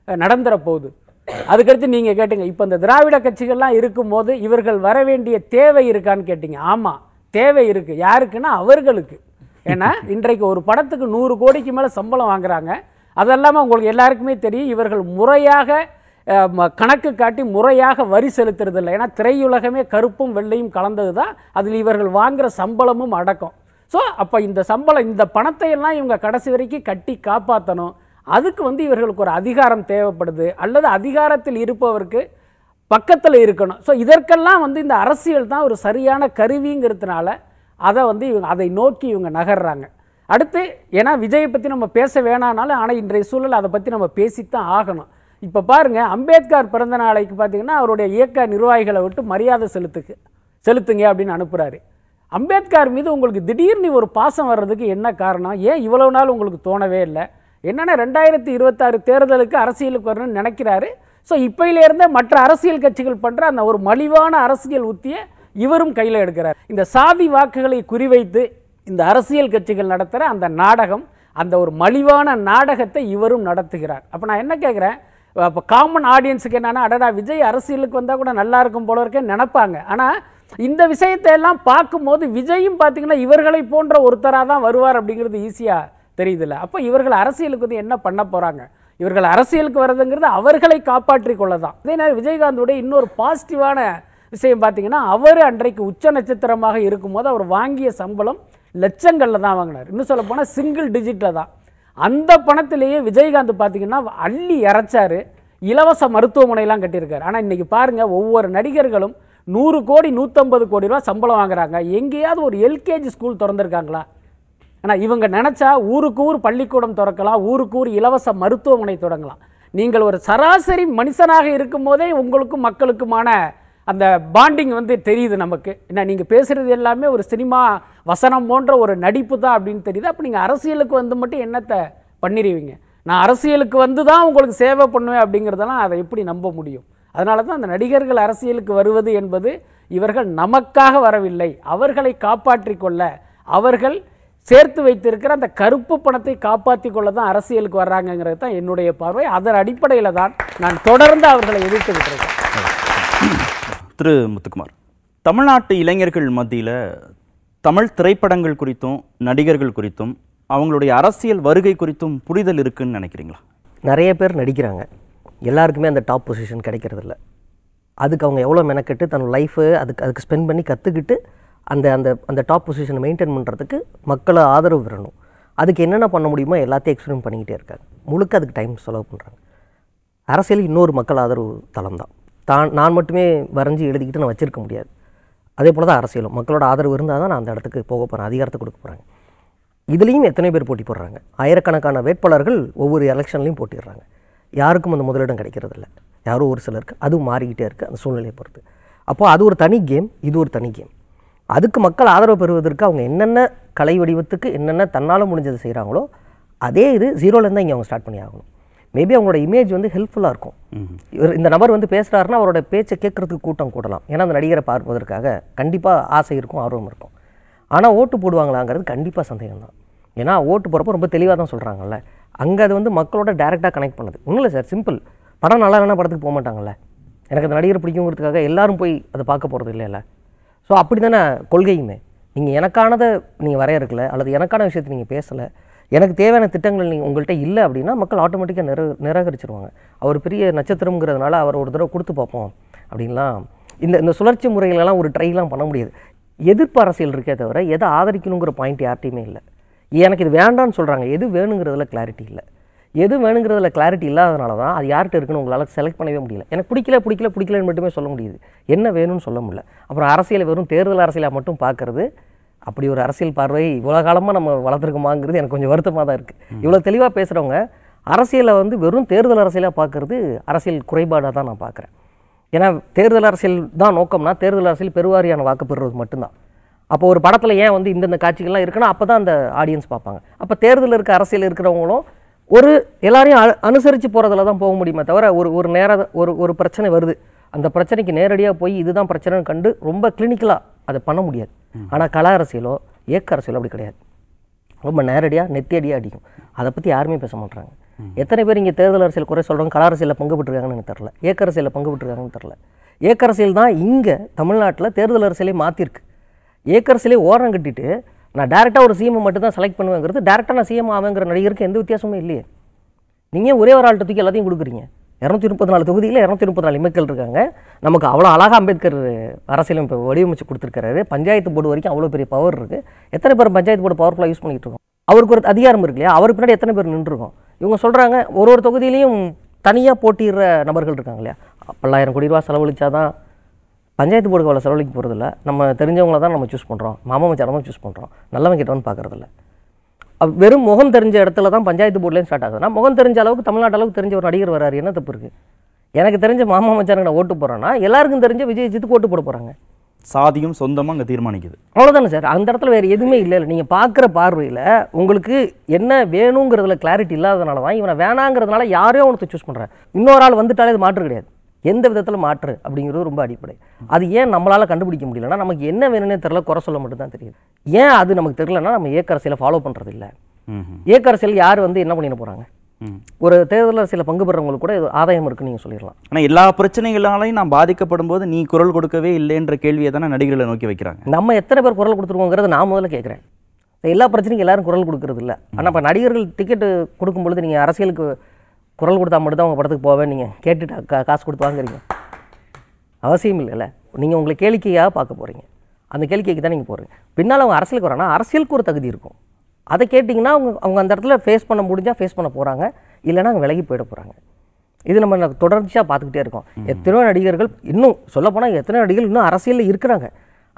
நடந்துற போகுது? அதுக்கடுத்து நீங்கள் கேட்டீங்க இப்போ இந்த திராவிட கட்சிகள்லாம் இருக்கும்போது இவர்கள் வர வேண்டிய தேவை இருக்கான்னு கேட்டீங்க. ஆமாம் தேவை இருக்குது யாருக்குன்னா அவர்களுக்கு. ஏன்னா இன்றைக்கு ஒரு படத்துக்கு நூறு கோடிக்கு மேலே சம்பளம் வாங்குறாங்க. அதெல்லாமல் உங்களுக்கு எல்லாருக்குமே தெரியும் இவர்கள் முறையாக கணக்கு காட்டி முறையாக வரி செலுத்துறது இல்லை ஏன்னா திரையுலகமே கருப்பும் வெள்ளையும் கலந்தது தான் அதில் இவர்கள் வாங்குகிற சம்பளமும் அடக்கம். ஸோ அப்போ இந்த சம்பளம் இந்த பணத்தை எல்லாம் இவங்க கடைசி வரைக்கும் கட்டி காப்பாற்றணும் அதுக்கு வந்து இவர்களுக்கு ஒரு அதிகாரம் தேவைப்படுது. அல்லது அதிகாரத்தில் இருப்பவருக்கு பக்கத்தில் இருக்கணும். ஸோ இதற்கெல்லாம் வந்து இந்த அரசியல் தான் ஒரு சரியான கருவிங்கிறதுனால அதை வந்து இவங்க அதை நோக்கி இவங்க நகர்றாங்க. அடுத்து ஏன்னா விஜயை பற்றி நம்ம பேச வேணானாலும் ஆனால் இன்றைய சூழல் அதை பற்றி நம்ம பேசித்தான் ஆகணும். இப்போ பாருங்கள் அம்பேத்கர் பிறந்த நாளைக்கு பார்த்தீங்கன்னா அவருடைய இயக்க நிர்வாகிகளை விட்டு மரியாதை செலுத்துக்கு செலுத்துங்க அப்படின்னு அனுப்புகிறாரு அம்பேத்கர் மீது உங்களுக்கு திடீர்னு ஒரு பாசம் வர்றதுக்கு என்ன காரணம்? ஏன் இவ்வளோ நாள் உங்களுக்கு தோணவே இல்லை? என்னென்னா ரெண்டாயிரத்தி இருபத்தாறு தேர்தலுக்கு அரசியலுக்கு வரணும்னு நினைக்கிறாரு. ஸோ இப்பையிலேருந்தே மற்ற அரசியல் கட்சிகள் பண்ணுற அந்த ஒரு மலிவான அரசியல் உத்தியை இவரும் கையில் எடுக்கிறார். இந்த சாதி வாக்குகளை குறிவைத்து இந்த அரசியல் கட்சிகள் நடத்துகிற அந்த நாடகம் அந்த ஒரு மலிவான நாடகத்தை இவரும் நடத்துகிறார். அப்போ நான் என்ன கேட்குறேன் இப்போ காமன் ஆடியன்ஸுக்கு என்னென்னா அடடா விஜய் அரசியலுக்கு வந்தால் கூட நல்லா இருக்கும் போல இருக்கேன் நினைப்பாங்க. ஆனால் இந்த விஷயத்தை எல்லாம் பார்க்கும்போது விஜயும் பார்த்தீங்கன்னா இவர்களை போன்ற ஒருத்தராக தான் வருவார் அப்படிங்கிறது ஈஸியாக தெரியுதுல்ல. அப்போ இவர்கள் அரசியலுக்கு வந்து என்ன பண்ண போகிறாங்க இவர்கள் அரசியலுக்கு வர்றதுங்கிறது அவர்களை காப்பாற்றி கொள்ள தான் அதே நேரம் விஜயகாந்தோடைய இன்னொரு பாசிட்டிவான விஷயம் பார்த்தீங்கன்னா அவர் அன்றைக்கு உச்ச நட்சத்திரமாக இருக்கும்போது அவர் வாங்கிய சம்பளம் லட்சங்களில் தான் வாங்கினார். இன்னும் சொல்ல போனால் சிங்கிள் டிஜிட்டில் தான். அந்த பணத்திலேயே விஜயகாந்த் பார்த்தீங்கன்னா அள்ளி இறைச்சாரு. இலவச மருத்துவமனையெல்லாம் கட்டியிருக்காரு. ஆனால் இன்றைக்கி பாருங்க ஒவ்வொரு நடிகர்களும் நூறு கோடி நூற்றம்பது கோடி ரூபா சம்பளம் வாங்குறாங்க. எங்கேயாவது ஒரு எல்கேஜி ஸ்கூல் திறந்துருக்காங்களா? ஆனால் இவங்க நினச்சா ஊருக்கு ஊர் பள்ளிக்கூடம் திறக்கலாம் ஊருக்கு ஊர் இலவச மருத்துவமனை தொடங்கலாம். நீங்கள் ஒரு சராசரி மனுஷனாக இருக்கும்போதே உங்களுக்கும் மக்களுக்குமான அந்த பாண்டிங் வந்து தெரியுது நமக்கு. என்ன நீங்கள் பேசுகிறது எல்லாமே ஒரு சினிமா வசனம் போன்ற ஒரு நடிப்பு தான் அப்படின்னு தெரியுது. அப்போ நீங்கள் அரசியலுக்கு வந்து மட்டும் என்னத்தை பண்ணிடுவீங்க நான் அரசியலுக்கு வந்து தான் உங்களுக்கு சேவை பண்ணுவேன் அப்படிங்கிறதெல்லாம் அதை எப்படி நம்ப முடியும்? அதனால தான் அந்த நடிகர்கள் அரசியலுக்கு வருவது என்பது இவர்கள் நமக்காக வரவில்லை. அவர்களை காப்பாற்றி கொள்ள அவர்கள் சேர்த்து வைத்திருக்கிற அந்த கருப்பு பணத்தை காப்பாற்றி கொள்ள தான் அரசியலுக்கு வர்றாங்கங்கிறது தான் என்னுடைய பார்வை. அதன் அடிப்படையில் தான் நான் தொடர்ந்து அவர்களை எதிர்த்து விட்டுருக்கேன். (clears throat) திரு முத்துக்குமார். தமிழ்நாட்டு இளைஞர்கள் மத்தியில் தமிழ் திரைப்படங்கள் குறித்தும் நடிகர்கள் குறித்தும் அவங்களுடைய அரசியல் வருகை குறித்தும் புரிதல் இருக்குன்னு நினைக்கிறீங்களா? நிறைய பேர் நடிக்கிறாங்க. எல்லாருக்குமே அந்த டாப் பொசிஷன் கிடைக்கிறதில்ல. அதுக்கு அவங்க எவ்வளோ மெனக்கெட்டு தன்னோட லைஃபு அதுக்கு அதுக்கு ஸ்பெண்ட் பண்ணி கற்றுக்கிட்டு அந்த அந்த அந்த டாப் பொசிஷனை மெயின்டைன் பண்ணுறதுக்கு மக்களை ஆதரவு பெறணும் அதுக்கு என்னென்ன பண்ண முடியுமோ எல்லாத்தையும் எக்ஸ்பிளைன் பண்ணிக்கிட்டே இருக்காங்க. முழுக்க அதுக்கு டைம் செலவு பண்ணுறாங்க அரசியல் இன்னொரு மக்கள் ஆதரவு தளம் தான். தான் நான் மட்டுமே வரைஞ்சி எழுதிக்கிட்டு நான் வச்சிருக்க முடியாது. அதே போல் தான் அரசியலும். மக்களோட ஆதரவு இருந்தால் தான் நான் அந்த இடத்துக்கு போக போகிறேன் அதிகாரத்தை கொடுக்க போகிறாங்க இதுலேயும் எத்தனை பேர் போட்டி போடுறாங்க? ஆயிரக்கணக்கான வேட்பாளர்கள் ஒவ்வொரு எலெக்ஷன்லையும் போட்டிடுறாங்க. யாருக்கும் அந்த முதலிடம் கிடைக்கிறதில்ல. யாரோ ஒரு சிலருக்கு. அதுவும் மாறிக்கிட்டே இருக்குது அந்த சூழ்நிலையை பொறுத்து. அப்போது அது ஒரு தனி கேம் இது ஒரு தனி கேம். அதுக்கு மக்கள் ஆதரவு பெறுவதற்கு அவங்க என்னென்ன கலை வடிவத்துக்கு என்னென்ன தன்னால் முடிஞ்சது செய்கிறாங்களோ அதே இது ஜீரோலேருந்து இங்கே அவங்க ஸ்டார்ட் பண்ணி ஆகணும். மேபி அவங்களோட இமேஜ் வந்து ஹெல்ப்ஃபுல்லாக இருக்கும். இவர் இந்த நபர் வந்து பேசுகிறாருன்னா அவரோட பேச்சை கேட்கறதுக்கு கூட்டம் கூடலாம். ஏன்னா அந்த நடிகரை பார்ப்பதற்காக கண்டிப்பாக ஆசை இருக்கும் ஆர்வம் இருக்கும். ஆனால் ஓட்டு போடுவாங்களாங்கிறது கண்டிப்பாக சந்தேகம் தான் ஏன்னா ஓட்டு போகிறப்ப ரொம்ப தெளிவாக தான் சொல்கிறாங்கல்ல அங்கே அது வந்து மக்களோட டேரெக்டாக கனெக்ட் பண்ணுது. ஒன்றும் இல்லை சார் சிம்பிள் படம் நல்லா இல்லைன்னா படத்துக்கு போக மாட்டாங்கல்ல. எனக்கு அந்த நடிகர் பிடிக்குங்கிறதுக்காக எல்லாரும் போய் அதை பார்க்க போகிறது இல்லைல்ல. ஸோ அப்படி தானே கொள்கையுமே. நீங்கள் எனக்கானதை நீங்கள் வரையறுக்கல அல்லது எனக்கான விஷயத்தை நீங்கள் பேசலை எனக்கு தேவையான திட்டங்கள் நீங்கள் உங்கள்கிட்ட இல்லை அப்படின்னா மக்கள் ஆட்டோமேட்டிக்காக நிர நிராகரிச்சிருவாங்க. அவர் பெரிய நட்சத்திரங்கிறதுனால அவர் ஒரு தடவை கொடுத்து பார்ப்போம் அப்படின்லாம். இந்த இந்த சுழற்சி முறைகளெல்லாம் ஒரு ட்ரைலாம் பண்ண முடியாது. எதிர்ப்பு அரசியல் இருக்கே தவிர எதை ஆதரிக்கணுங்கிற பாயிண்ட் யார்ட்டையுமே இல்லை. எனக்கு இது வேண்டாம்னு சொல்கிறாங்க எது வேணுங்கிறதுல கிளாரிட்டி இல்லை. எது வேணுங்கிறதுல கிளாரிட்டி இல்லாதனால தான் அது யார்கிட்ட இருக்குன்னு உங்களால் செலக்ட் பண்ணவே முடியல. எனக்கு பிடிக்கல பிடிக்கல பிடிக்கலன்னு மட்டுமே சொல்ல முடியுது. என்ன வேணும்னு சொல்ல முடியல. அப்புறம் அரசியலை வெறும் தேர்தல் அரசியலாக மட்டும் பார்க்கறது அப்படி ஒரு அரசியல் பார்வை இவ்வளோ காலமாக நம்ம வளர்த்துருக்கோமாங்கிறது எனக்கு கொஞ்சம் வருத்தமாக தான் இருக்குது இவ்வளோ தெளிவாக பேசுகிறவங்க அரசியலை வந்து வெறும் தேர்தல் அரசியலாக பார்க்கறது அரசியல் குறைபாடாக தான் நான் பார்க்குறேன். ஏன்னா தேர்தல் அரசியல் தான் நோக்கம்னா தேர்தல் அரசியல் பெருவாரியான வாக்கு பெறுறது மட்டும்தான். அப்போ ஒரு படத்தில் ஏன் வந்து இந்தந்த காட்சிகள்லாம் இருக்குன்னா அப்போ தான் அந்த ஆடியன்ஸ் பார்ப்பாங்க. அப்போ தேர்தலில் இருக்க அரசியல் இருக்கிறவங்களும் ஒரு எல்லாரையும் அனுசரித்து போகிறதுல தான் போக முடியுமே தவிர ஒரு ஒரு நேர ஒரு ஒரு பிரச்சனை வருது. அந்த பிரச்சனைக்கு நேரடியாக போய் இதுதான் பிரச்சனைன்னு கண்டு ரொம்ப கிளினிக்கலாக அதை பண்ண முடியாது. ஆனால் கலா அரசியலோ இயக்க அரசியலோ அப்படி கிடையாது. ரொம்ப நேரடியாக நெத்தியடியாக அடிக்கும். அதை பற்றி யாருமே பேச மாட்டாங்க எத்தனை பேர் இங்கே தேர்தல் அரசியல் குறை சொல்கிறவங்க கலா அரசியலில் பங்கு பெற்றிருக்காங்கன்னு எனக்கு தெரில இயக்க அரசியலில் பங்கு பெற்றிருக்காங்கன்னு தெரில இயக்க அரசியல் தான் இங்கே தமிழ்நாட்டில் தேர்தல் அரசியலே மாற்றிருக்கு இயக்க அரசியலே ஓரம் கட்டிட்டு நான் டேரெக்டாக ஒரு சிஎம் மட்டும் தான் செலக்ட் பண்ணுவேங்கிறது டேரெக்டாக நான் சிஎம் ஆவேங்கிற நடிகருக்கு எந்த வித்தியாசமும் இல்லையே. நீங்கள் ஒரே ஒரு ஆள்கிட்ட தூக்கி எல்லாத்தையும் கொடுக்குறீங்க? இரநூத்தி முப்பத்தி நாலு தொகுதியில் இரநூத்தி முப்பத்தி நாலு எம்எல்கள் இருக்காங்க. நமக்கு அவ்வளோ அழகாக அம்பேத்கர் அரசியலமைப்பு வடிவமைச்சு கொடுத்துருக்காரு பஞ்சாயத்து போர்டு வரைக்கும் அவ்வளோ பெரிய பவர் இருக்குது எத்தனை பேர் பஞ்சாயத்து போர்டு பவர்ஃபுல்லாக யூஸ் பண்ணிகிட்டு இருக்கோம்? அவருக்கு ஒரு அதிகாரம் இருக்கு இல்லையா? அவருக்கு பின்னாடி எத்தனை பேர் நின்றுருக்கோம்? இவங்க சொல்கிறாங்க ஒரு ஒரு தொகுதியிலையும் தனியாக போட்டிடுற நபர்கள் இருக்காங்க இல்லையா? பல்லாயிரம் கோடி ரூபா செலவழிச்சாதான் பஞ்சாயத்து போர்டுக்கு அவ்வளோ செலவழிக்க போகிறதில்ல நம்ம தெரிஞ்சவங்கள தான் நம்ம சூஸ் பண்ணுறோம் மாமா மச்சாரை தான் சூஸ் பண்ணுறோம் நல்லவன் கிட்டவன் பார்க்குறதில்ல. வெறும் முகம் தெரிஞ்ச இடத்துல தான் பஞ்சாயத்து போர்ட்லேயும் ஸ்டார்ட் ஆகுதுன்னா முகம் தெரிஞ்ச அளவுக்கு தமிழ்நாட்டு அளவுக்கு தெரிஞ்ச ஒரு நடிகர் வராரு என்ன தப்பு இருக்குது எனக்கு தெரிஞ்ச மாமா மச்சானுக்கு நான் ஓட்டு போகிறேன்னா எல்லாருக்கும் தெரிஞ்ச விஜய் ஜித்துக்கு ஓட்டு போட போகிறாங்க சாதியும் சொந்தமா அங்க தீர்மானிக்குது. அவ்வளோதானே சார். அந்த இடத்துல வேறு எதுவுமே இல்லை. இல்லை நீங்கள் பார்க்குற பார்வையில் உங்களுக்கு என்ன வேணுங்கிறதுல கிளாரிட்டி இல்லாதனால தான் இவனை வேணாங்கிறதுனால யாரையோ ஒருத்தர் சூஸ் பண்ணுறேன் இன்னொரு ஆள் வந்துட்டாலே இது மாற்று கிடையாது. எந்த விதத்தில் மாற்று அப்படிங்கிறது ரொம்ப அடிப்படை. அது ஏன் நம்மளால் கண்டுபிடிக்க முடியலன்னா நமக்கு என்ன வேணும்னே தெரியல குறை சொல்ல மட்டும் தான் தெரியுது. ஏன் அது நமக்கு தெரியலன்னா நம்ம ஏக்க அரசியலை ஃபாலோ பண்ணுறது இல்லை. ஏக்க அரசியல் யார் வந்து என்ன பண்ணிட போகிறாங்க ஒரு தேர்தலில் சில பங்கு பெறவங்களுக்கு கூட ஆதாயம் இருக்குன்னு நீங்கள் சொல்லிடலாம். ஆனா எல்லா பிரச்சனைகளாலையும் நான் பாதிக்கப்படும் போது நீ குரல் கொடுக்கவே இல்லைன்ற கேள்வியை தானே நடிகர்களை நோக்கி வைக்கிறாங்க. நம்ம எத்தனை பேர் குரல் கொடுத்துருக்கோங்கிறத நான் முதல்ல கேட்குறேன் எல்லா பிரச்சனைக்கும் எல்லாரும் குரல் கொடுக்கறது இல்லை. ஆனால் இப்போ நடிகர்கள் டிக்கெட்டு கொடுக்கும் பொழுது நீங்கள் அரசியலுக்கு குரல் கொடுத்தா மட்டும் தான் உங்கள் படத்துக்கு போவேன் நீங்கள் கேட்டுட்டு கா காசு கொடுத்து வாங்குறீங்க. அவசியம் இல்லைல்ல. நீங்கள் உங்களை கேளிக்கையாக பார்க்க போகிறீங்க அந்த கேளிக்கைக்கு தான் நீங்கள் போகிறீங்க பின்னால் அவங்க அரசியலுக்கு வரானா அரசியலுக்கு ஒரு தகுதி இருக்கும். அதை கேட்டிங்கன்னா அவங்க அவங்க அந்த இடத்துல ஃபேஸ் பண்ண முடிஞ்சால் ஃபேஸ் பண்ண போகிறாங்க இல்லைன்னா அவங்க விலகி போயிட போகிறாங்க இது நம்ம தொடர்ச்சியாக பார்த்துக்கிட்டே இருக்கோம். எத்தனையோ நடிகர்கள் இன்னும் சொல்லப்போனால் எத்தனையோ நடிகர்கள் இன்னும் அரசியலில் இருக்கிறாங்க.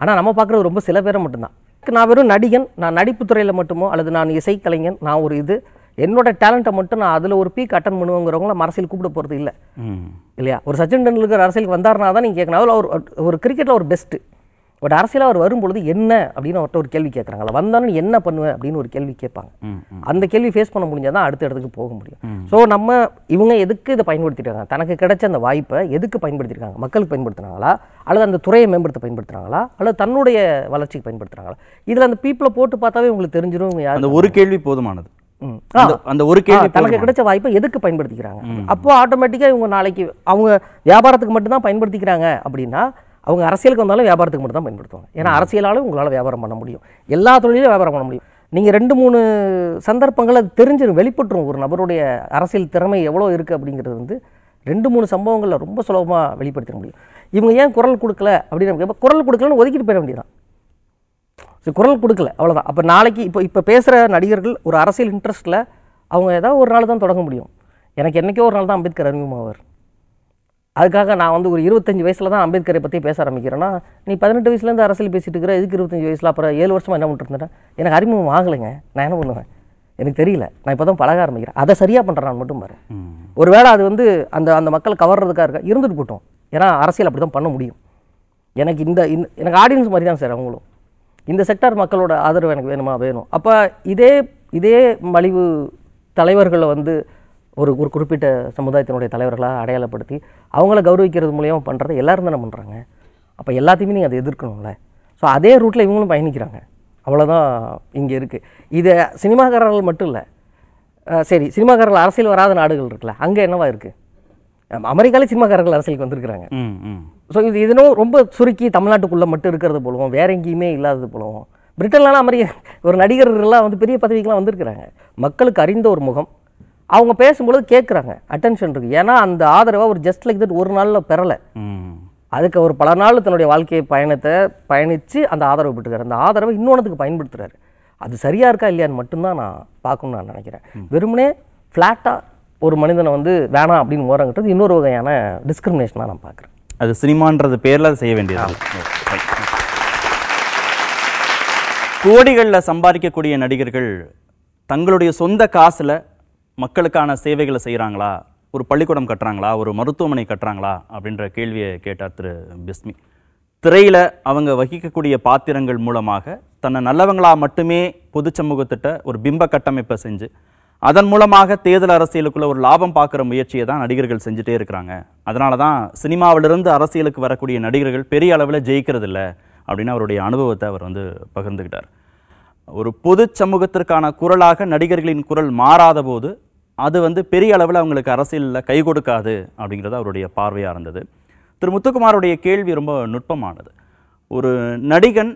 ஆனால் நம்ம பார்க்குறது ரொம்ப சில பேரை மட்டும்தான். நான் வெறும் நடிகன் நான் நடிப்பு துறையில் மட்டுமோ அல்லது நான் இசைக்கலைஞன் நான் ஒரு இது என்னோட டேலண்ட்டை மட்டும் நான் அதில் ஒரு பீக் அட்டன் பண்ணுவேங்கிறவங்கள அரசியல் கூப்பிட போகிறது இல்லை. இல்லையா? ஒரு சச்சின் டெண்டுல்கர் அரசியலுக்கு வந்தாருனா தான் நீங்கள் கேட்கணும். அவர் ஒரு கிரிக்கெட்டில் ஒரு பெஸ்ட்டு பட் அரசியலாக அவர் வரும்பொழுது என்ன அப்படின்னு அவர்கிட்ட ஒரு கேள்வி கேட்குறாங்களா? வந்தாலும் என்ன பண்ணுவேன் அப்படின்னு ஒரு கேள்வி கேட்பாங்க. அந்த கேள்வி ஃபேஸ் பண்ண முடிஞ்சால் தான் அடுத்த இடத்துக்கு போக முடியும். ஸோ நம்ம இவங்க எதுக்கு இதை பயன்படுத்திட்டாங்க தனக்கு கிடைச்ச அந்த வாய்ப்பை எதுக்கு பயன்படுத்திருக்காங்க? மக்களுக்கு பயன்படுத்துனாங்களா? அல்லது அந்த துறையை மேம்படுத்த பயன்படுத்துறாங்களா? அல்லது தன்னுடைய வளர்ச்சிக்கு பயன்படுத்துறாங்களா? இதில் அந்த பீப்புளை போட்டு பார்த்தாவே உங்களுக்கு தெரிஞ்சிடும் யாரு? அந்த ஒரு கேள்வி போதுமானது. அந்த- அந்த ஒரு கேள்வி தனக்கு. கிடைச்ச வாய்ப்பை எதுக்கு பயன்படுத்திக்கிறாங்க? அப்போ ஆட்டோமேட்டிக்காக இவங்க நாளைக்கு அவங்க வியாபாரத்துக்கு மட்டும்தான் பயன்படுத்திக்கிறாங்க அப்படின்னா அவங்க அரசியலுக்கு வந்தாலும் வியாபாரத்துக்கு மட்டும் தான் பயன்படுத்துவாங்க. ஏன்னா அரசியலாலும் உங்களால் வியாபாரம் பண்ண முடியும். எல்லா தொழிலையும் வியாபாரம் பண்ண முடியும். நீங்கள் ரெண்டு மூணு சந்தர்ப்பங்கள் அது தெரிஞ்சிடும் வெளிப்பட்டுரும். ஒரு நபருடைய அரசியல் திறமை எவ்வளோ இருக்குது அப்படிங்கிறது வந்து ரெண்டு மூணு சம்பவங்களில் ரொம்ப சுலபமாக வெளிப்படுத்த முடியும். இவங்க ஏன் குரல் கொடுக்கல அப்படின்னு. குரல் கொடுக்கலன்னு ஒதுக்கிட்டு போயிட வேண்டியதான் சரி குரல் கொடுக்கல அவ்வளோதான் அப்போ நாளைக்கு இப்போ இப்போ பேசுகிற நடிகர்கள் ஒரு அரசியல் இன்ட்ரெஸ்ட்டில் அவங்க ஏதாவது ஒரு நாள் தான் தொடங்க முடியும். எனக்கு என்றைக்கோ ஒரு நாள் தான் அம்பேத்கர் அறிமுகமாவார். அதுக்காக நான் வந்து ஒரு இருபத்தஞ்சு வயசில் தான் அம்பேத்கரை பற்றி பேச ஆரம்பிக்கிறேன்னா நீ பதினெட்டு வயசுலேருந்து அரசியல் பேசிட்டு இருக்கிற எதுக்கு இருபத்தஞ்சு வயசில்? அப்புறம் ஏழு வருஷமாக என்ன பண்ணிட்டு எனக்கு அறிமுகம் ஆகலைங்க. நான் என்ன பண்ணுவேன்? எனக்கு தெரியல. நான் இப்போ தான் பழக ஆரம்பிக்கிறேன். அதை சரியாக பண்ணுறான் மட்டும் பாரு. ஒருவேளை அது வந்து அந்த அந்த மக்களை கவர்றதுக்காக இருக்க இருந்துட்டு போட்டோம். ஏன்னா அரசியல் அப்படி தான் பண்ண முடியும். எனக்கு இந்த இந்த- எனக்கு ஆடியன்ஸ் மாதிரி தான் சார் அவங்களும். இந்த செக்டார் மக்களோட ஆதரவு எனக்கு வேணுமா? வேணும். அப்போ இதே இதே மலிவு தலைவர்களை வந்து ஒரு ஒரு குறிப்பிட்ட சமுதாயத்தினுடைய தலைவர்களாக அடையாளப்படுத்தி அவங்கள கௌரவிக்கிறது மூலியமாக பண்ணுறது எல்லோரும் தானே பண்ணுறாங்க அப்போ எல்லாத்தையுமே நீங்கள் அதை எதிர்க்கணும்ல. ஸோ அதே ரூட்டில் இவங்களும் பயணிக்கிறாங்க. அவ்வளோதான் இங்கே இருக்குது இதை சினிமாக்காரர்கள் மட்டும் இல்லை சரி சினிமாக்காரர்கள் அரசியல் வராத நாடுகள் இருக்குல்ல அங்கே என்னவா இருக்குது அமெரிக்காலே சினிமாக்காரர்கள் அரசியலுக்கு வந்திருக்கிறாங்க. ஸோ இது இதனும் ரொம்ப சுருக்கி தமிழ்நாட்டுக்குள்ளே மட்டும் இருக்கிறது போலவும் வேற எங்கேயுமே இல்லாதது போலவும். பிரிட்டன்லாம் அமெரிக்க ஒரு நடிகர்கள்லாம் வந்து பெரிய பதவிக்கெலாம் வந்திருக்கிறாங்க. மக்களுக்கு அறிந்த ஒரு முகம். அவங்க பேசும்பொழுது கேட்குறாங்க அட்டென்ஷன் இருக்குது ஏன்னா அந்த ஆதரவை ஒரு ஜஸ்ட் லைக் தட் ஒரு நாளில் பெறலை. அதுக்கு அவர் பல நாள் தன்னுடைய வாழ்க்கை பயணத்தை பயணித்து அந்த ஆதரவை பெற்றுக்காரு அந்த ஆதரவை இன்னொன்றுக்கு பயன்படுத்துறாரு. அது சரியாக இருக்கா இல்லையான்னு மட்டும்தான் நான் பார்க்கணும்னு நான் நினைக்கிறேன். வெறுமனே ஃப்ளாட்டாக ஒரு மனிதனை வந்து வேணாம் அப்படின்னு ஓரங்கிட்டது இன்னொரு வகையான டிஸ்கிரிமினேஷனாக நான் பார்க்குறேன். அது சினிமான்றது பேர்ல அது செய்ய வேண்டியது. கோடிகளில் சம்பாதிக்கக்கூடிய நடிகர்கள் தங்களுடைய சொந்த காசுல மக்களுக்கான சேவைகளை செய்கிறாங்களா ஒரு பள்ளிக்கூடம் கட்டுறாங்களா? ஒரு மருத்துவமனை கட்டுறாங்களா? அப்படின்ற கேள்வியை கேட்டார் திரு பிஸ்மி. திரையில அவங்க வகிக்கக்கூடிய பாத்திரங்கள் மூலமாக தன்னை நல்லவங்களா மட்டுமே பொது சமூகத்திட்ட ஒரு பிம்ப கட்டமைப்பை செஞ்சு அதன் மூலமாக தேர்தல் அரசியலுக்குள்ள ஒரு லாபம் பார்க்குற முயற்சியை தான் நடிகர்கள் செஞ்சுட்டே இருக்கிறாங்க. அதனால தான் சினிமாவிலிருந்து அரசியலுக்கு வரக்கூடிய நடிகர்கள் பெரிய அளவில் ஜெயிக்கிறதில்ல அப்படின்னு அவருடைய அனுபவத்தை அவர் வந்து பகிர்ந்துக்கிட்டார் ஒரு பொது சமூகத்திற்கான குரலாக நடிகர்களின் குரல் மாறாத போது அது வந்து பெரிய அளவில் அவங்களுக்கு அரசியலில் கை கொடுக்காது அப்படிங்கிறது அவருடைய பார்வையாக இருந்தது. திரு முத்துக்குமாருடைய கேள்வி ரொம்ப நுட்பமானது. ஒரு நடிகன்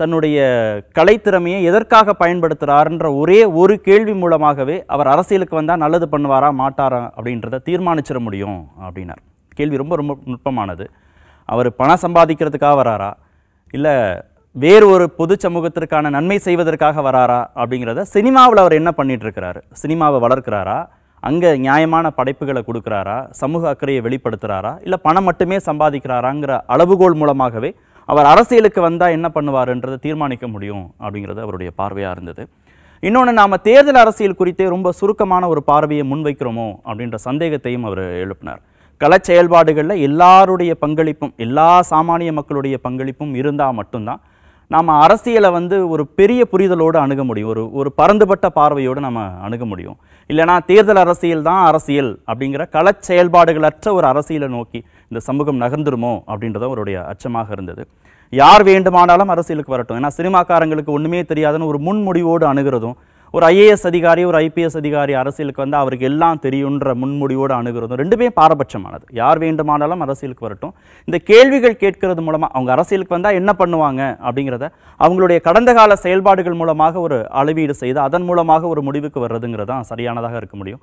தன்னுடைய கலைத்திறமையை எதற்காக பயன்படுத்துகிறாருன்ற ஒரே ஒரு கேள்வி மூலமாகவே அவர் அரசியலுக்கு வந்தால் நல்லது பண்ணுவாரா மாட்டாரா அப்படின்றத தீர்மானிச்சிட முடியும் அப்படின்னார். கேள்வி ரொம்ப ரொம்ப நுட்பமானது. அவர் பணம் சம்பாதிக்கிறதுக்காக வராரா? இல்லை வேறு ஒரு பொது சமூகத்திற்கான நன்மை செய்வதற்காக வராரா? அப்படிங்கிறத சினிமாவில் அவர் என்ன பண்ணிகிட்ருக்கிறாரு சினிமாவை வளர்க்கிறாரா? அங்கே நியாயமான படைப்புகளை கொடுக்குறாரா? சமூக அக்கறையை வெளிப்படுத்துகிறாரா இல்லை பணம் மட்டுமே சம்பாதிக்கிறாராங்கிற அளவுகோல் மூலமாகவே அவர் அரசியலுக்கு வந்தால் என்ன பண்ணுவார்ன்றதை தீர்மானிக்க முடியும் அப்படிங்கிறது அவருடைய பார்வையாக இருந்தது. இன்னொன்று நாம் தேர்தல் அரசியல் குறித்தே ரொம்ப சுருக்கமான ஒரு பார்வையை முன்வைக்கிறோமோ அப்படின்ற சந்தேகத்தையும் அவர் எழுப்பினார். கள செயல்பாடுகளில் எல்லாருடைய பங்களிப்பும் எல்லா சாமானிய மக்களுடைய பங்களிப்பும் இருந்தால் மட்டும்தான் நாம் அரசியலை வந்து ஒரு பெரிய புரிதலோடு அணுக முடியும். ஒரு ஒரு பரந்துபட்ட பார்வையோடு நம்ம அணுக முடியும். இல்லைனா தேர்தல் அரசியல் தான் அரசியல் அப்படிங்கிற கள செயல்பாடுகளற்ற ஒரு அரசியலை நோக்கி இந்த சமூகம் நகர்ந்துருமோ அப்படின்றத அவருடைய அச்சமாக இருந்தது. யார் வேண்டுமானாலும் அரசியலுக்கு வரட்டும். ஏன்னா சினிமாக்காரங்களுக்கு ஒன்றுமே தெரியாதுன்னு ஒரு முன்முடிவோடு அணுகிறதும் ஒரு ஐஏஎஸ் அதிகாரி ஒரு ஐபிஎஸ் அதிகாரி அரசியலுக்கு வந்து அவருக்கு எல்லாம் தெரியுன்ற முன்முடிவோடு அணுகிறதும் ரெண்டுமே பாரபட்சமானது. யார் வேண்டுமானாலும் அரசியலுக்கு வரட்டும். இந்த கேள்விகள் கேட்கறது மூலமாக அவங்க அரசியலுக்கு வந்தால் என்ன பண்ணுவாங்க அப்படிங்கிறத அவங்களுடைய கடந்த கால செயல்பாடுகள் மூலமாக ஒரு அளவீடு செய்து அதன் மூலமாக ஒரு முடிவுக்கு வர்றதுங்கிறது தான் சரியானதாக இருக்க முடியும்.